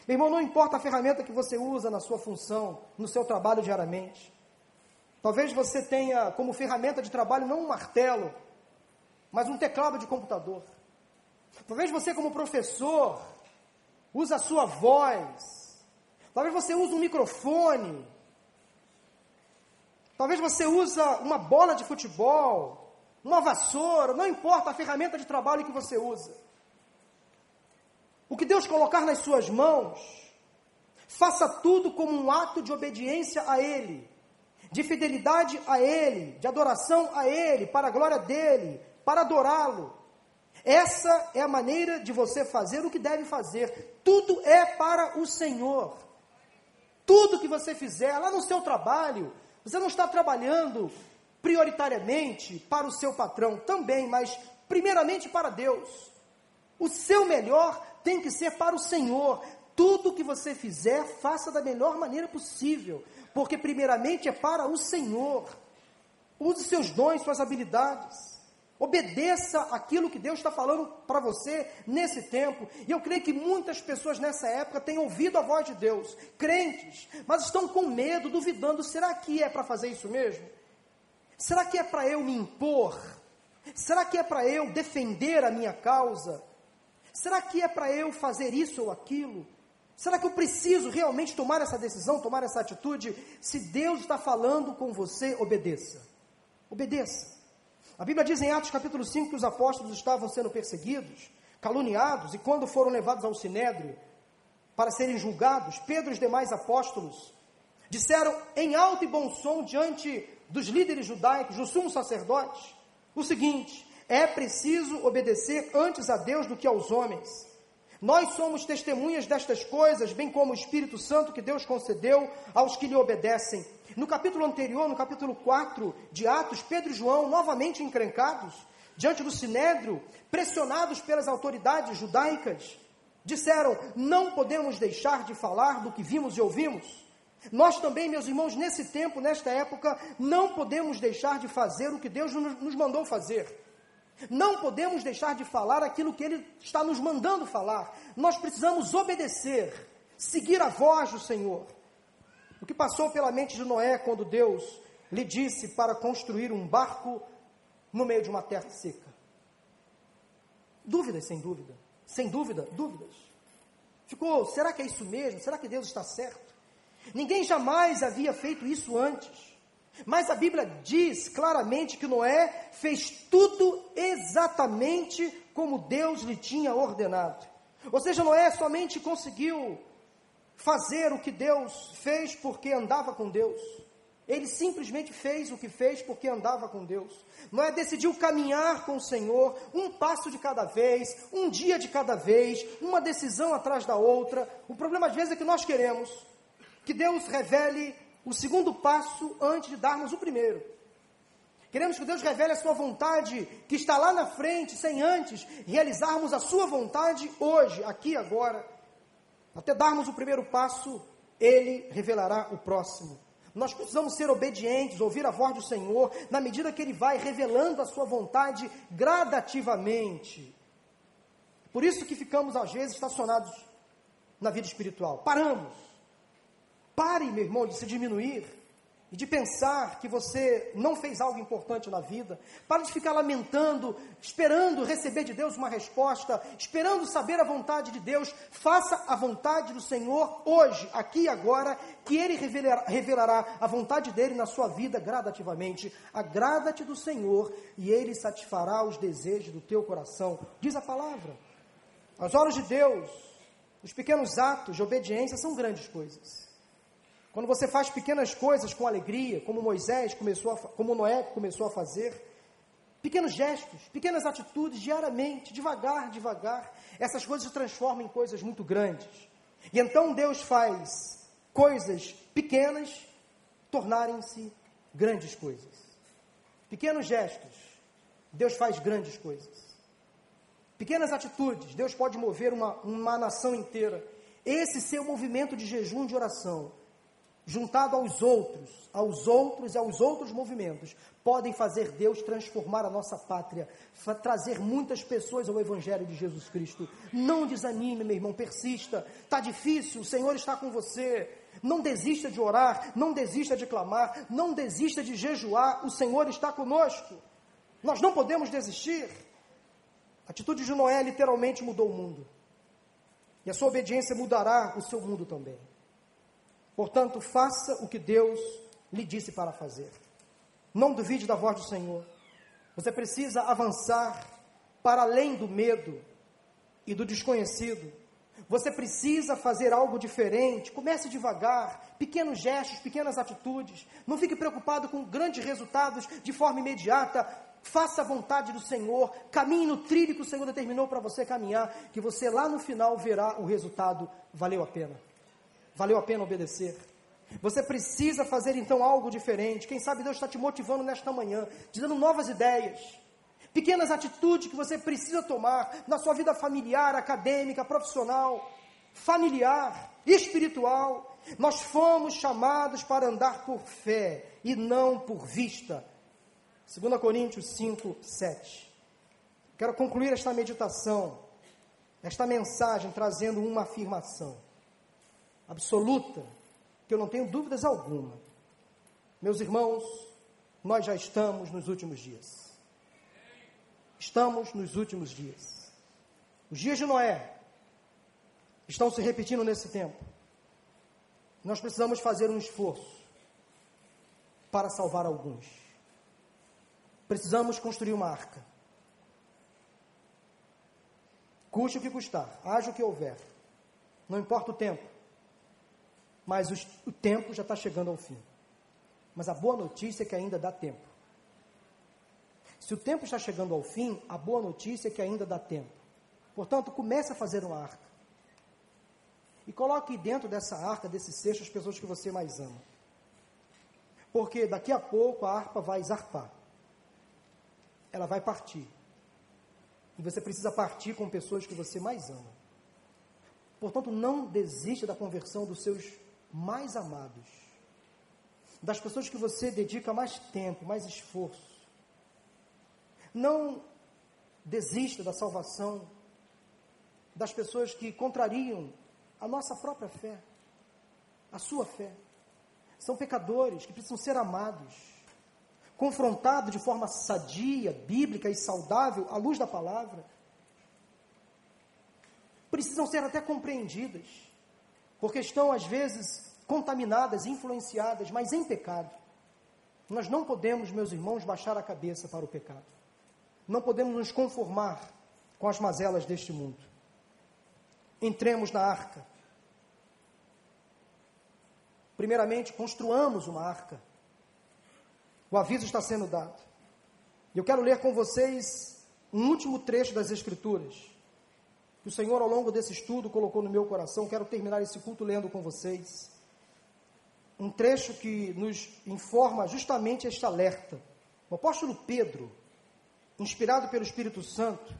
Meu irmão, não importa a ferramenta que você usa na sua função, no seu trabalho diariamente. Talvez você tenha como ferramenta de trabalho não um martelo, mas um teclado de computador. Talvez você, como professor, use a sua voz. Talvez você use um microfone. Talvez você use uma bola de futebol, uma vassoura, não importa a ferramenta de trabalho que você usa. O que Deus colocar nas suas mãos, faça tudo como um ato de obediência a Ele, de fidelidade a Ele, de adoração a Ele, para a glória dEle, para adorá-lo. Essa é a maneira de você fazer o que deve fazer. Tudo é para o Senhor. Tudo que você fizer lá no seu trabalho, você não está trabalhando prioritariamente para o seu patrão também, mas primeiramente para Deus. O seu melhor tem que ser para o Senhor. Tudo que você fizer, faça da melhor maneira possível, porque primeiramente é para o Senhor. Use seus dons, suas habilidades. Obedeça aquilo que Deus está falando para você nesse tempo. E eu creio que muitas pessoas nessa época têm ouvido a voz de Deus, crentes, mas estão com medo, duvidando: será que é para fazer isso mesmo? Será que é para eu me impor? Será que é para eu defender a minha causa? Será que é para eu fazer isso ou aquilo? Será que eu preciso realmente tomar essa decisão, tomar essa atitude? Se Deus está falando com você, obedeça. Obedeça. A Bíblia diz em Atos capítulo 5 que os apóstolos estavam sendo perseguidos, caluniados, e quando foram levados ao sinédrio para serem julgados, Pedro e os demais apóstolos disseram em alto e bom som diante dos líderes judaicos, do sumo sacerdote, o seguinte: é preciso obedecer antes a Deus do que aos homens. Nós somos testemunhas destas coisas, bem como o Espírito Santo que Deus concedeu aos que lhe obedecem. No capítulo anterior, no capítulo 4 de Atos, Pedro e João, novamente encrencados, diante do sinédrio, pressionados pelas autoridades judaicas, disseram: Não podemos deixar de falar do que vimos e ouvimos. Nós também, meus irmãos, nesse tempo, nesta época, não podemos deixar de fazer o que Deus nos mandou fazer. Não podemos deixar de falar aquilo que Ele está nos mandando falar. Nós precisamos obedecer, seguir a voz do Senhor. O que passou pela mente de Noé quando Deus lhe disse para construir um barco no meio de uma terra seca? Dúvidas, sem dúvida. Sem dúvida, dúvidas. Ficou, será que é isso mesmo? Será que Deus está certo? Ninguém jamais havia feito isso antes. Mas a Bíblia diz claramente que Noé fez tudo exatamente como Deus lhe tinha ordenado. Ou seja, Noé somente conseguiu fazer o que Deus fez porque andava com Deus. Ele simplesmente fez o que fez porque andava com Deus. Noé decidiu caminhar com o Senhor, um passo de cada vez, um dia de cada vez, uma decisão atrás da outra. O problema às vezes é que nós queremos que Deus revele o segundo passo antes de darmos o primeiro. Queremos que Deus revele a sua vontade que está lá na frente, sem antes realizarmos a sua vontade hoje, aqui agora. Até darmos o primeiro passo, ele revelará o próximo. Nós precisamos ser obedientes, ouvir a voz do Senhor, na medida que ele vai revelando a sua vontade gradativamente. Por isso que ficamos às vezes estacionados na vida espiritual. Paramos Pare, meu irmão, de se diminuir e de pensar que você não fez algo importante na vida. Para de ficar lamentando, esperando receber de Deus uma resposta, esperando saber a vontade de Deus. Faça a vontade do Senhor hoje, aqui e agora, que Ele revelará, revelará a vontade dele na sua vida gradativamente. Agrada-te do Senhor e Ele satisfará os desejos do teu coração. Diz a palavra. As horas de Deus, os pequenos atos de obediência são grandes coisas. Quando você faz pequenas coisas com alegria, como Moisés começou a, como Noé começou a fazer, pequenos gestos, pequenas atitudes diariamente, devagar, devagar, essas coisas se transformam em coisas muito grandes. E então Deus faz coisas pequenas tornarem-se grandes coisas. Pequenos gestos, Deus faz grandes coisas. Pequenas atitudes, Deus pode mover uma, uma nação inteira. Esse seu movimento de jejum de oração juntado aos outros, aos outros e aos outros movimentos, podem fazer Deus transformar a nossa pátria, trazer muitas pessoas ao Evangelho de Jesus Cristo. Não desanime, meu irmão, persista. Está difícil, o Senhor está com você. Não desista de orar, não desista de clamar, não desista de jejuar, o Senhor está conosco. Nós não podemos desistir. A atitude de Noé literalmente mudou o mundo. E a sua obediência mudará o seu mundo também. Portanto, faça o que Deus lhe disse para fazer. Não duvide da voz do Senhor. Você precisa avançar para além do medo e do desconhecido. Você precisa fazer algo diferente. Comece devagar, pequenos gestos, pequenas atitudes. Não fique preocupado com grandes resultados de forma imediata. Faça a vontade do Senhor. Caminhe no trilho que o Senhor determinou para você caminhar, que você lá no final verá o resultado. Valeu a pena valeu a pena obedecer. Você precisa fazer então algo diferente. Quem sabe Deus está te motivando nesta manhã, te dando novas ideias, pequenas atitudes que você precisa tomar na sua vida familiar, acadêmica, profissional, familiar, espiritual. Nós fomos chamados para andar por fé e não por vista. 2 Coríntios 5, 7. Quero concluir esta meditação, esta mensagem, trazendo uma afirmação absoluta, que eu não tenho dúvidas alguma. Meus irmãos, nós já estamos nos últimos dias. Estamos nos últimos dias. Os dias de Noé estão se repetindo nesse tempo. Nós precisamos fazer um esforço para salvar alguns. Precisamos construir uma arca. Custe o que custar, haja o que houver. Não importa o tempo mas os, o tempo já está chegando ao fim. Mas a boa notícia é que ainda dá tempo. Se o tempo está chegando ao fim, a boa notícia é que ainda dá tempo. Portanto, comece a fazer uma arca. E coloque dentro dessa arca, desse cesto, as pessoas que você mais ama. Porque daqui a pouco a harpa vai zarpar. Ela vai partir. E você precisa partir com pessoas que você mais ama. Portanto, não desista da conversão dos seus mais amados, das pessoas que você dedica mais tempo, mais esforço. Não desista da salvação das pessoas que contrariam a nossa própria fé, a sua fé. São pecadores que precisam ser amados, confrontados de forma sadia, bíblica e saudável à luz da palavra. Precisam ser até compreendidas, porque estão às vezes contaminadas, influenciadas, mas em pecado. Nós não podemos, meus irmãos, baixar a cabeça para o pecado. Não podemos nos conformar com as mazelas deste mundo. Entremos na arca. Primeiramente, construamos uma arca. O aviso está sendo dado. Eu quero ler com vocês um último trecho das Escrituras que o Senhor, ao longo desse estudo, colocou no meu coração. Quero terminar esse culto lendo com vocês um trecho que nos informa justamente este alerta. O apóstolo Pedro, inspirado pelo Espírito Santo,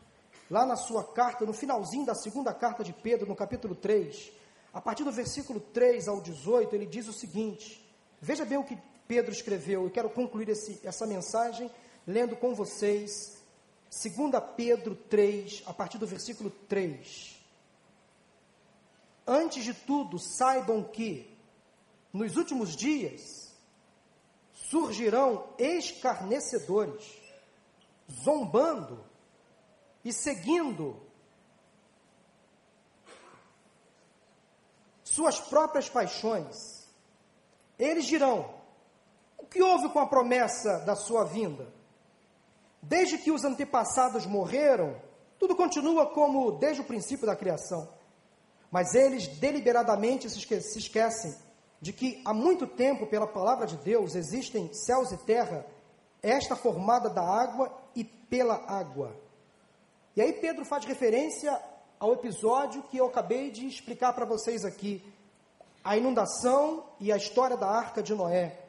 lá na sua carta, no finalzinho da segunda carta de Pedro, no capítulo 3, a partir do versículo 3 ao 18, ele diz o seguinte: Veja bem o que Pedro escreveu, eu quero concluir esse, essa mensagem lendo com vocês 2 Pedro 3, a partir do versículo 3. Antes de tudo, saibam que, nos últimos dias, surgirão escarnecedores, zombando e seguindo suas próprias paixões. Eles dirão: O que houve com a promessa da sua vinda? Desde que os antepassados morreram, tudo continua como desde o princípio da criação. Mas eles deliberadamente se esquecem de que há muito tempo, pela palavra de Deus, existem céus e terra, esta formada da água e pela água. E aí Pedro faz referência ao episódio que eu acabei de explicar para vocês aqui, a inundação e a história da arca de Noé.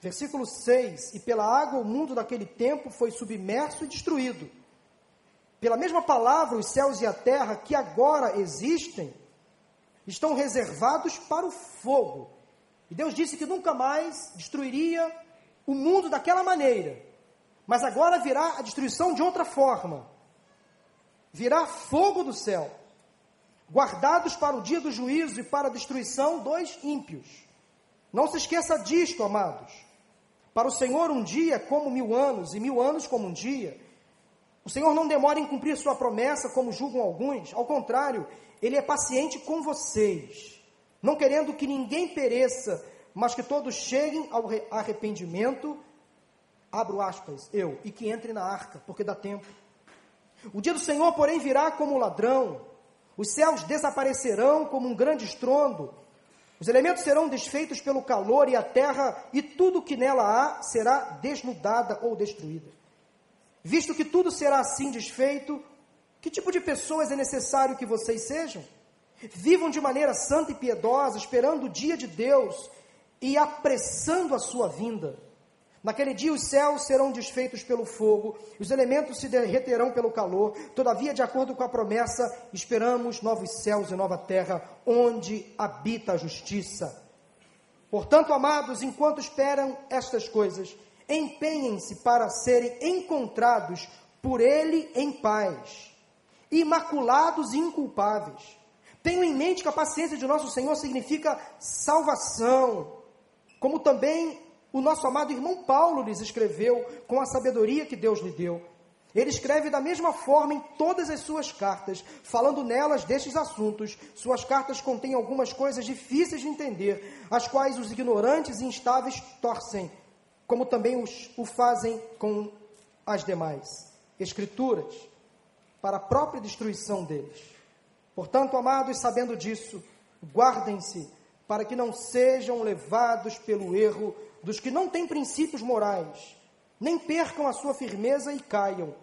Versículo 6: E pela água o mundo daquele tempo foi submerso e destruído. Pela mesma palavra, os céus e a terra que agora existem estão reservados para o fogo. E Deus disse que nunca mais destruiria o mundo daquela maneira. Mas agora virá a destruição de outra forma. Virá fogo do céu, guardados para o dia do juízo e para a destruição dos ímpios. Não se esqueça disto, amados. Para o Senhor, um dia é como mil anos, e mil anos como um dia. O Senhor não demora em cumprir sua promessa, como julgam alguns. Ao contrário, Ele é paciente com vocês, não querendo que ninguém pereça, mas que todos cheguem ao arrependimento. Abro aspas, eu, e que entre na arca, porque dá tempo. O dia do Senhor, porém, virá como ladrão. Os céus desaparecerão como um grande estrondo os elementos serão desfeitos pelo calor e a terra e tudo que nela há será desnudada ou destruída. Visto que tudo será assim desfeito, que tipo de pessoas é necessário que vocês sejam? Vivam de maneira santa e piedosa, esperando o dia de Deus e apressando a sua vinda. Naquele dia os céus serão desfeitos pelo fogo, os elementos se derreterão pelo calor. Todavia, de acordo com a promessa, esperamos novos céus e nova terra, onde habita a justiça. Portanto, amados, enquanto esperam estas coisas, empenhem-se para serem encontrados por Ele em paz, imaculados e inculpáveis. Tenham em mente que a paciência de nosso Senhor significa salvação, como também o nosso amado irmão Paulo lhes escreveu com a sabedoria que Deus lhe deu. Ele escreve da mesma forma em todas as suas cartas, falando nelas destes assuntos. Suas cartas contêm algumas coisas difíceis de entender, as quais os ignorantes e instáveis torcem, como também os, o fazem com as demais escrituras, para a própria destruição deles. Portanto, amados, sabendo disso, guardem-se para que não sejam levados pelo erro dos que não têm princípios morais, nem percam a sua firmeza e caiam.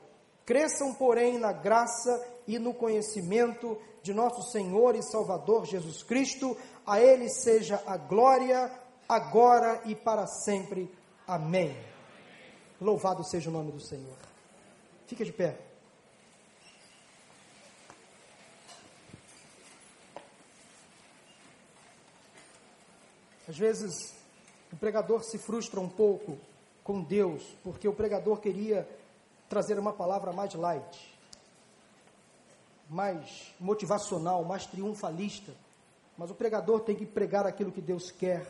Cresçam, porém, na graça e no conhecimento de nosso Senhor e Salvador Jesus Cristo. A Ele seja a glória, agora e para sempre. Amém. Louvado seja o nome do Senhor. Fica de pé. Às vezes o pregador se frustra um pouco com Deus, porque o pregador queria trazer uma palavra mais light, mais motivacional, mais triunfalista. Mas o pregador tem que pregar aquilo que Deus quer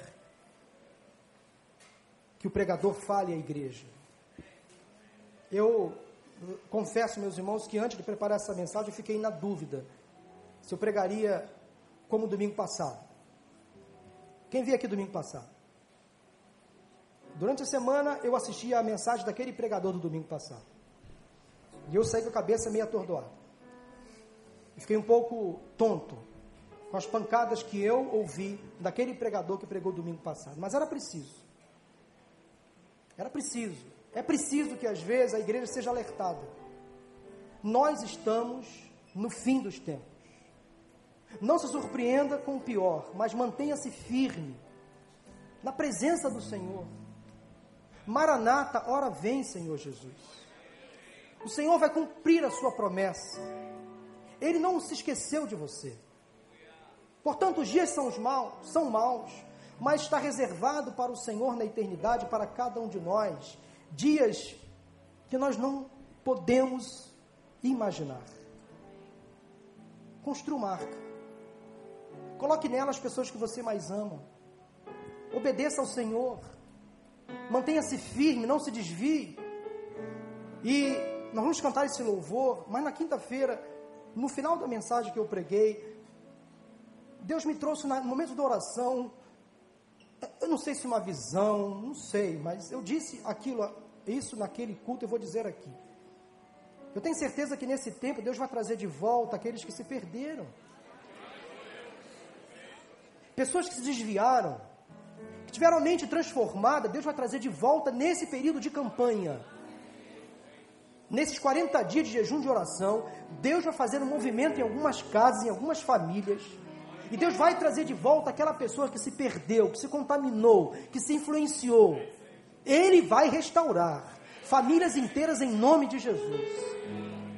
que o pregador fale à igreja. Eu confesso, meus irmãos, que antes de preparar essa mensagem eu fiquei na dúvida se eu pregaria como domingo passado. Quem veio aqui domingo passado? Durante a semana eu assisti a mensagem daquele pregador do domingo passado. E eu saí com a cabeça meio atordoada. fiquei um pouco tonto com as pancadas que eu ouvi daquele pregador que pregou domingo passado. Mas era preciso. Era preciso. É preciso que às vezes a igreja seja alertada. Nós estamos no fim dos tempos. Não se surpreenda com o pior, mas mantenha-se firme na presença do Senhor. Maranata, ora vem, Senhor Jesus. O Senhor vai cumprir a sua promessa. Ele não se esqueceu de você. Portanto, os dias são os maus, são maus, mas está reservado para o Senhor na eternidade para cada um de nós dias que nós não podemos imaginar. Construa uma arca. Coloque nela as pessoas que você mais ama. Obedeça ao Senhor. Mantenha-se firme, não se desvie. E nós vamos cantar esse louvor, mas na quinta-feira, no final da mensagem que eu preguei, Deus me trouxe no momento da oração, eu não sei se uma visão, não sei, mas eu disse aquilo, isso naquele culto, eu vou dizer aqui. Eu tenho certeza que nesse tempo Deus vai trazer de volta aqueles que se perderam. Pessoas que se desviaram, que tiveram a mente transformada, Deus vai trazer de volta nesse período de campanha. Nesses 40 dias de jejum de oração, Deus vai fazer um movimento em algumas casas, em algumas famílias. E Deus vai trazer de volta aquela pessoa que se perdeu, que se contaminou, que se influenciou. Ele vai restaurar famílias inteiras em nome de Jesus.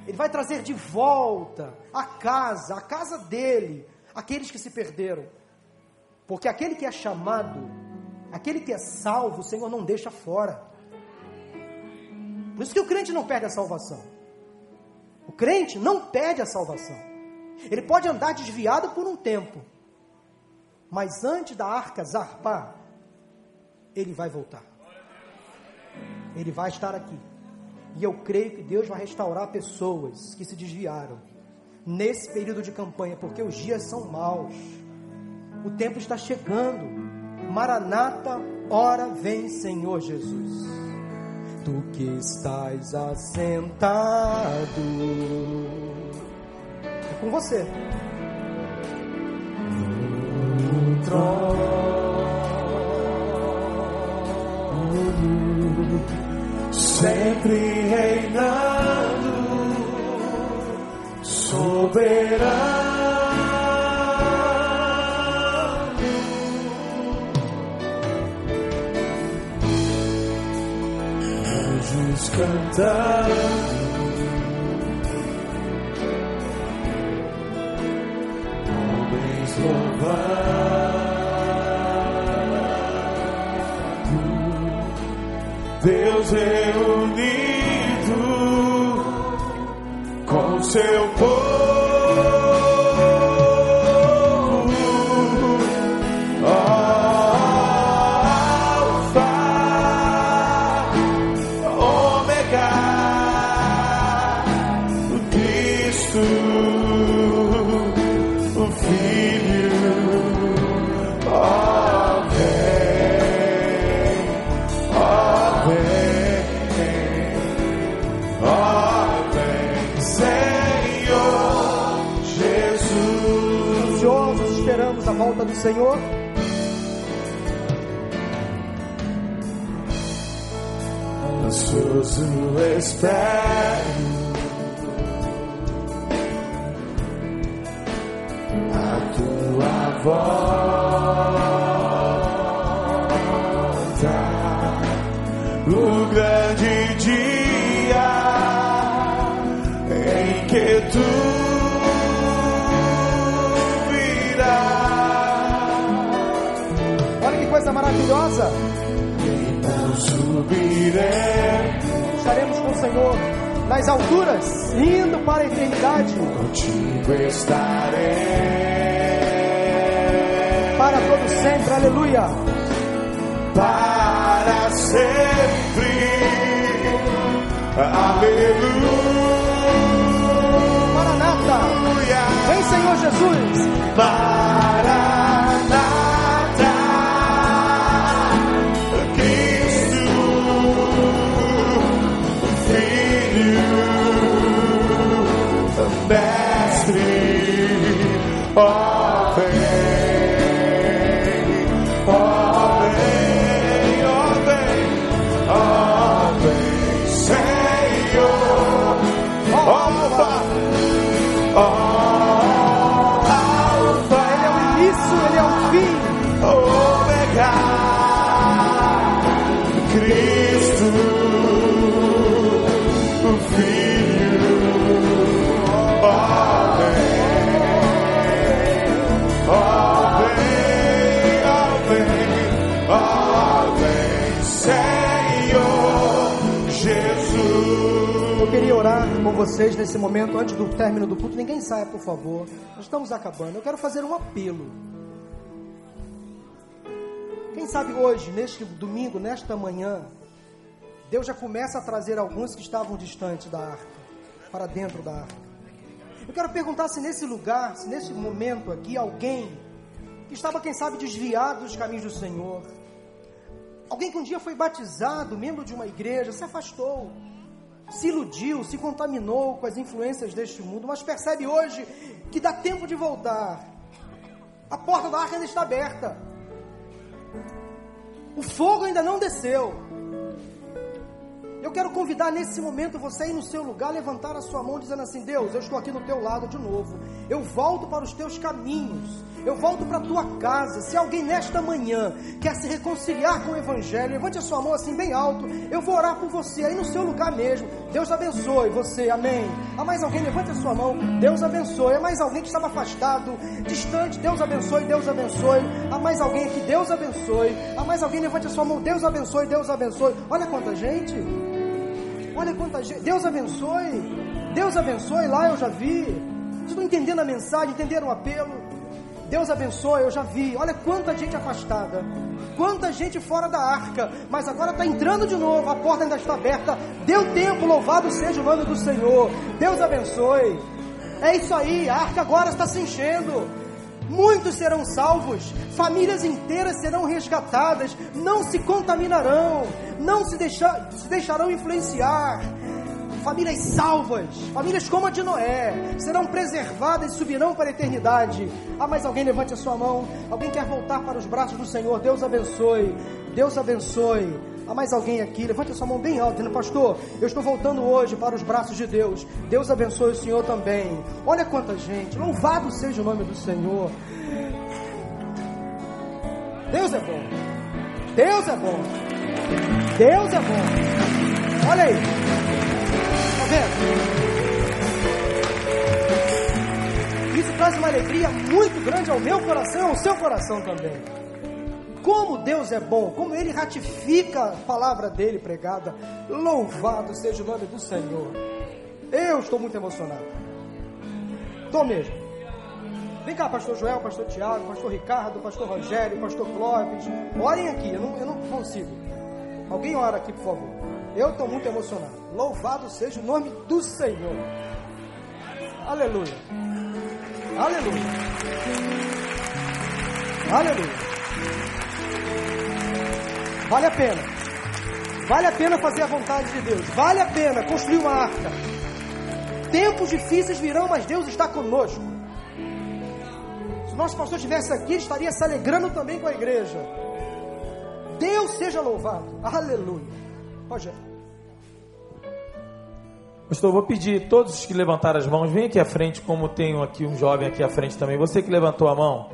Ele vai trazer de volta a casa, a casa dele, aqueles que se perderam. Porque aquele que é chamado, aquele que é salvo, o Senhor não deixa fora. Por isso que o crente não perde a salvação. O crente não perde a salvação. Ele pode andar desviado por um tempo, mas antes da arca zarpar, ele vai voltar. Ele vai estar aqui. E eu creio que Deus vai restaurar pessoas que se desviaram nesse período de campanha, porque os dias são maus. O tempo está chegando. Maranata, ora vem, Senhor Jesus. Tu que estás assentado. É com você. No trono, sempre reinando, soberano. Cantando. Homens louvando. Deus reunido com seu povo. Senhor. Ansioso espero a tua volta, maravilhosa. Então subiremos. Estaremos com o Senhor nas alturas, indo para a eternidade. Contigo estarei. Para todo sempre, aleluia. Para sempre, aleluia. Maranata, vem Senhor Jesus. Maranata. Vocês nesse momento, antes do término do culto. Ninguém saia, por favor. Nós estamos acabando. Eu quero fazer um apelo. Quem sabe hoje, neste domingo, nesta manhã, Deus já começa a trazer alguns que estavam distantes da arca, para dentro da arca. Eu quero perguntar se nesse lugar, se nesse momento aqui, alguém que estava, quem sabe, desviado dos caminhos do Senhor, alguém que um dia foi batizado, membro de uma igreja, se afastou, se iludiu, se contaminou com as influências deste mundo, mas percebe hoje que dá tempo de voltar. A porta da arca ainda está aberta. O fogo ainda não desceu. Eu quero convidar nesse momento você aí no seu lugar, levantar a sua mão dizendo assim: Deus, eu estou aqui no teu lado de novo. Eu volto para os teus caminhos. Eu volto para a tua casa. Se alguém nesta manhã quer se reconciliar com o Evangelho, levante a sua mão assim bem alto. Eu vou orar por você aí no seu lugar mesmo. Deus abençoe você, amém. Há mais alguém? Levante a sua mão. Deus abençoe. Há mais alguém que estava afastado, distante. Deus abençoe, Deus abençoe. Há mais alguém aqui? Deus abençoe. Há mais alguém? Levante a sua mão. Deus abençoe, Deus abençoe. Olha quanta gente. Olha quanta gente. Deus abençoe. Deus abençoe. Lá eu já vi. Vocês estão entendendo a mensagem? Entenderam o apelo? Deus abençoe. Eu já vi. Olha quanta gente afastada. Quanta gente fora da arca. Mas agora está entrando de novo. A porta ainda está aberta. Deu tempo. Louvado seja o nome do Senhor. Deus abençoe. É isso aí. A arca agora está se enchendo. Muitos serão salvos, famílias inteiras serão resgatadas, não se contaminarão, não se, se deixarão influenciar. Famílias salvas, famílias como a de Noé, serão preservadas e subirão para a eternidade. Há mais alguém? Levante a sua mão. Alguém quer voltar para os braços do Senhor? Deus abençoe. Deus abençoe. Há mais alguém aqui? Levante a sua mão bem alta, dizendo, pastor, eu estou voltando hoje para os braços de Deus. Deus abençoe o Senhor também. Olha quanta gente. Louvado seja o nome do Senhor. Deus é bom. Deus é bom. Deus é bom. Olha aí. Está vendo? Isso traz uma alegria muito grande ao meu coração, ao seu coração também. Como Deus é bom, como Ele ratifica a palavra dele pregada. Louvado seja o nome do Senhor. Eu estou muito emocionado. Estou mesmo. Vem cá, pastor Joel, pastor Tiago, pastor Ricardo, pastor Rogério, pastor Clóvis. Orem aqui, eu não, eu não consigo. Alguém ora aqui, por favor. Eu estou muito emocionado. Louvado seja o nome do Senhor. Aleluia. Aleluia. Aleluia. Vale a pena. Vale a pena fazer a vontade de Deus. Vale a pena construir uma arca. Tempos difíceis virão, mas Deus está conosco. Se o nosso pastor estivesse aqui, estaria se alegrando também com a igreja. Deus seja louvado. Aleluia. Rogério. Pastor, vou pedir todos que levantaram as mãos, vem aqui à frente, como tenho aqui um jovem aqui à frente também. Você que levantou a mão,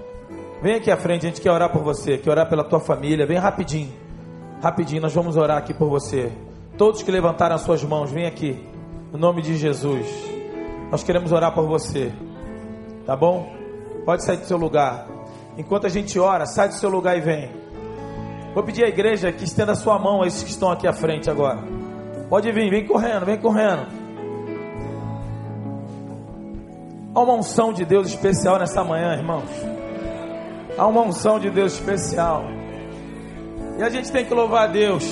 vem aqui à frente, a gente quer orar por você, quer orar pela tua família, vem rapidinho. Rapidinho, nós vamos orar aqui por você. Todos que levantaram as suas mãos, vem aqui. No nome de Jesus. Nós queremos orar por você. Tá bom? Pode sair do seu lugar. Enquanto a gente ora, sai do seu lugar e vem. Vou pedir à igreja que estenda sua mão a esses que estão aqui à frente agora. Pode vir, vem correndo, vem correndo. Há uma unção de Deus especial nessa manhã, irmãos. Há uma unção de Deus especial. E a gente tem que louvar a Deus.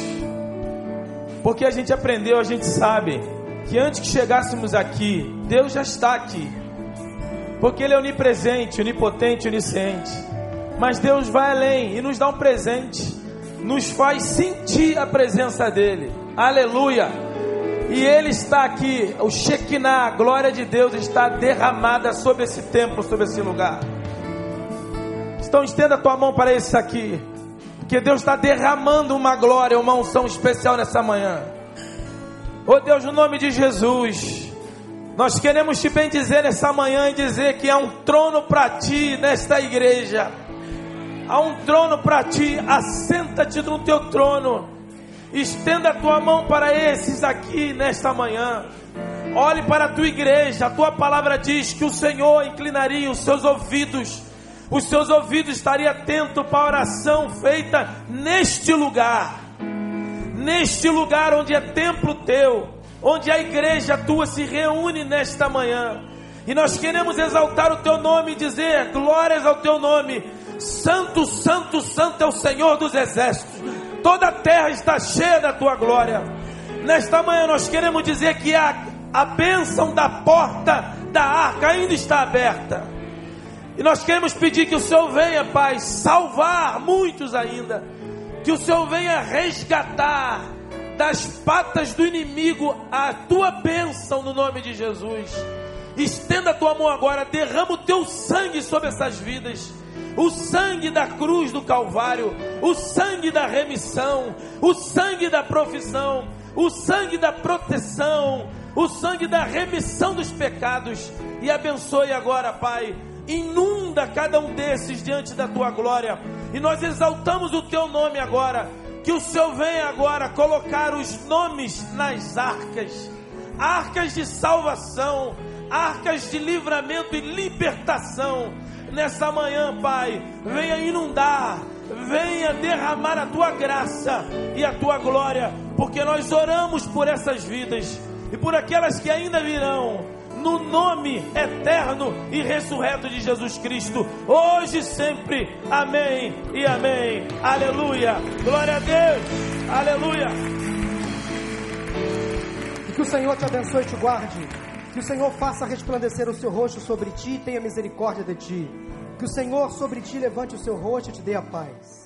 Porque a gente aprendeu, a gente sabe que antes que chegássemos aqui, Deus já está aqui. Porque Ele é onipresente, onipotente, onisciente. Mas Deus vai além e nos dá um presente. Nos faz sentir a presença dEle. Aleluia! E Ele está aqui. O Shekinah, a glória de Deus, está derramada sobre esse templo, sobre esse lugar. Então estenda a tua mão para esse aqui que Deus está derramando uma glória, uma unção especial nessa manhã. Oh Deus, no nome de Jesus, nós queremos te bendizer nessa manhã e dizer que há um trono para ti nesta igreja. Há um trono para ti, assenta-te no teu trono. Estenda a tua mão para esses aqui nesta manhã. Olhe para a tua igreja, a tua palavra diz que o Senhor inclinaria os seus ouvidos os seus ouvidos estariam atentos para a oração feita neste lugar, neste lugar onde é templo teu, onde a igreja tua se reúne nesta manhã. E nós queremos exaltar o teu nome e dizer glórias ao teu nome. Santo, santo, santo é o Senhor dos exércitos. Toda a terra está cheia da tua glória. Nesta manhã nós queremos dizer que a, a bênção da porta da arca ainda está aberta. E nós queremos pedir que o Senhor venha, Pai, salvar muitos ainda. Que o Senhor venha resgatar das patas do inimigo a tua bênção no nome de Jesus. Estenda a tua mão agora, derrama o teu sangue sobre essas vidas o sangue da cruz do Calvário, o sangue da remissão, o sangue da profissão, o sangue da proteção, o sangue da remissão dos pecados. E abençoe agora, Pai. Inunda cada um desses diante da tua glória. E nós exaltamos o teu nome agora. Que o Senhor venha agora colocar os nomes nas arcas arcas de salvação, arcas de livramento e libertação nessa manhã, Pai. Venha inundar, venha derramar a tua graça e a tua glória, porque nós oramos por essas vidas e por aquelas que ainda virão. No nome eterno e ressurreto de Jesus Cristo, hoje e sempre. Amém e amém. Aleluia. Glória a Deus. Aleluia. E que o Senhor te abençoe e te guarde. Que o Senhor faça resplandecer o seu rosto sobre ti e tenha misericórdia de ti. Que o Senhor sobre ti levante o seu rosto e te dê a paz.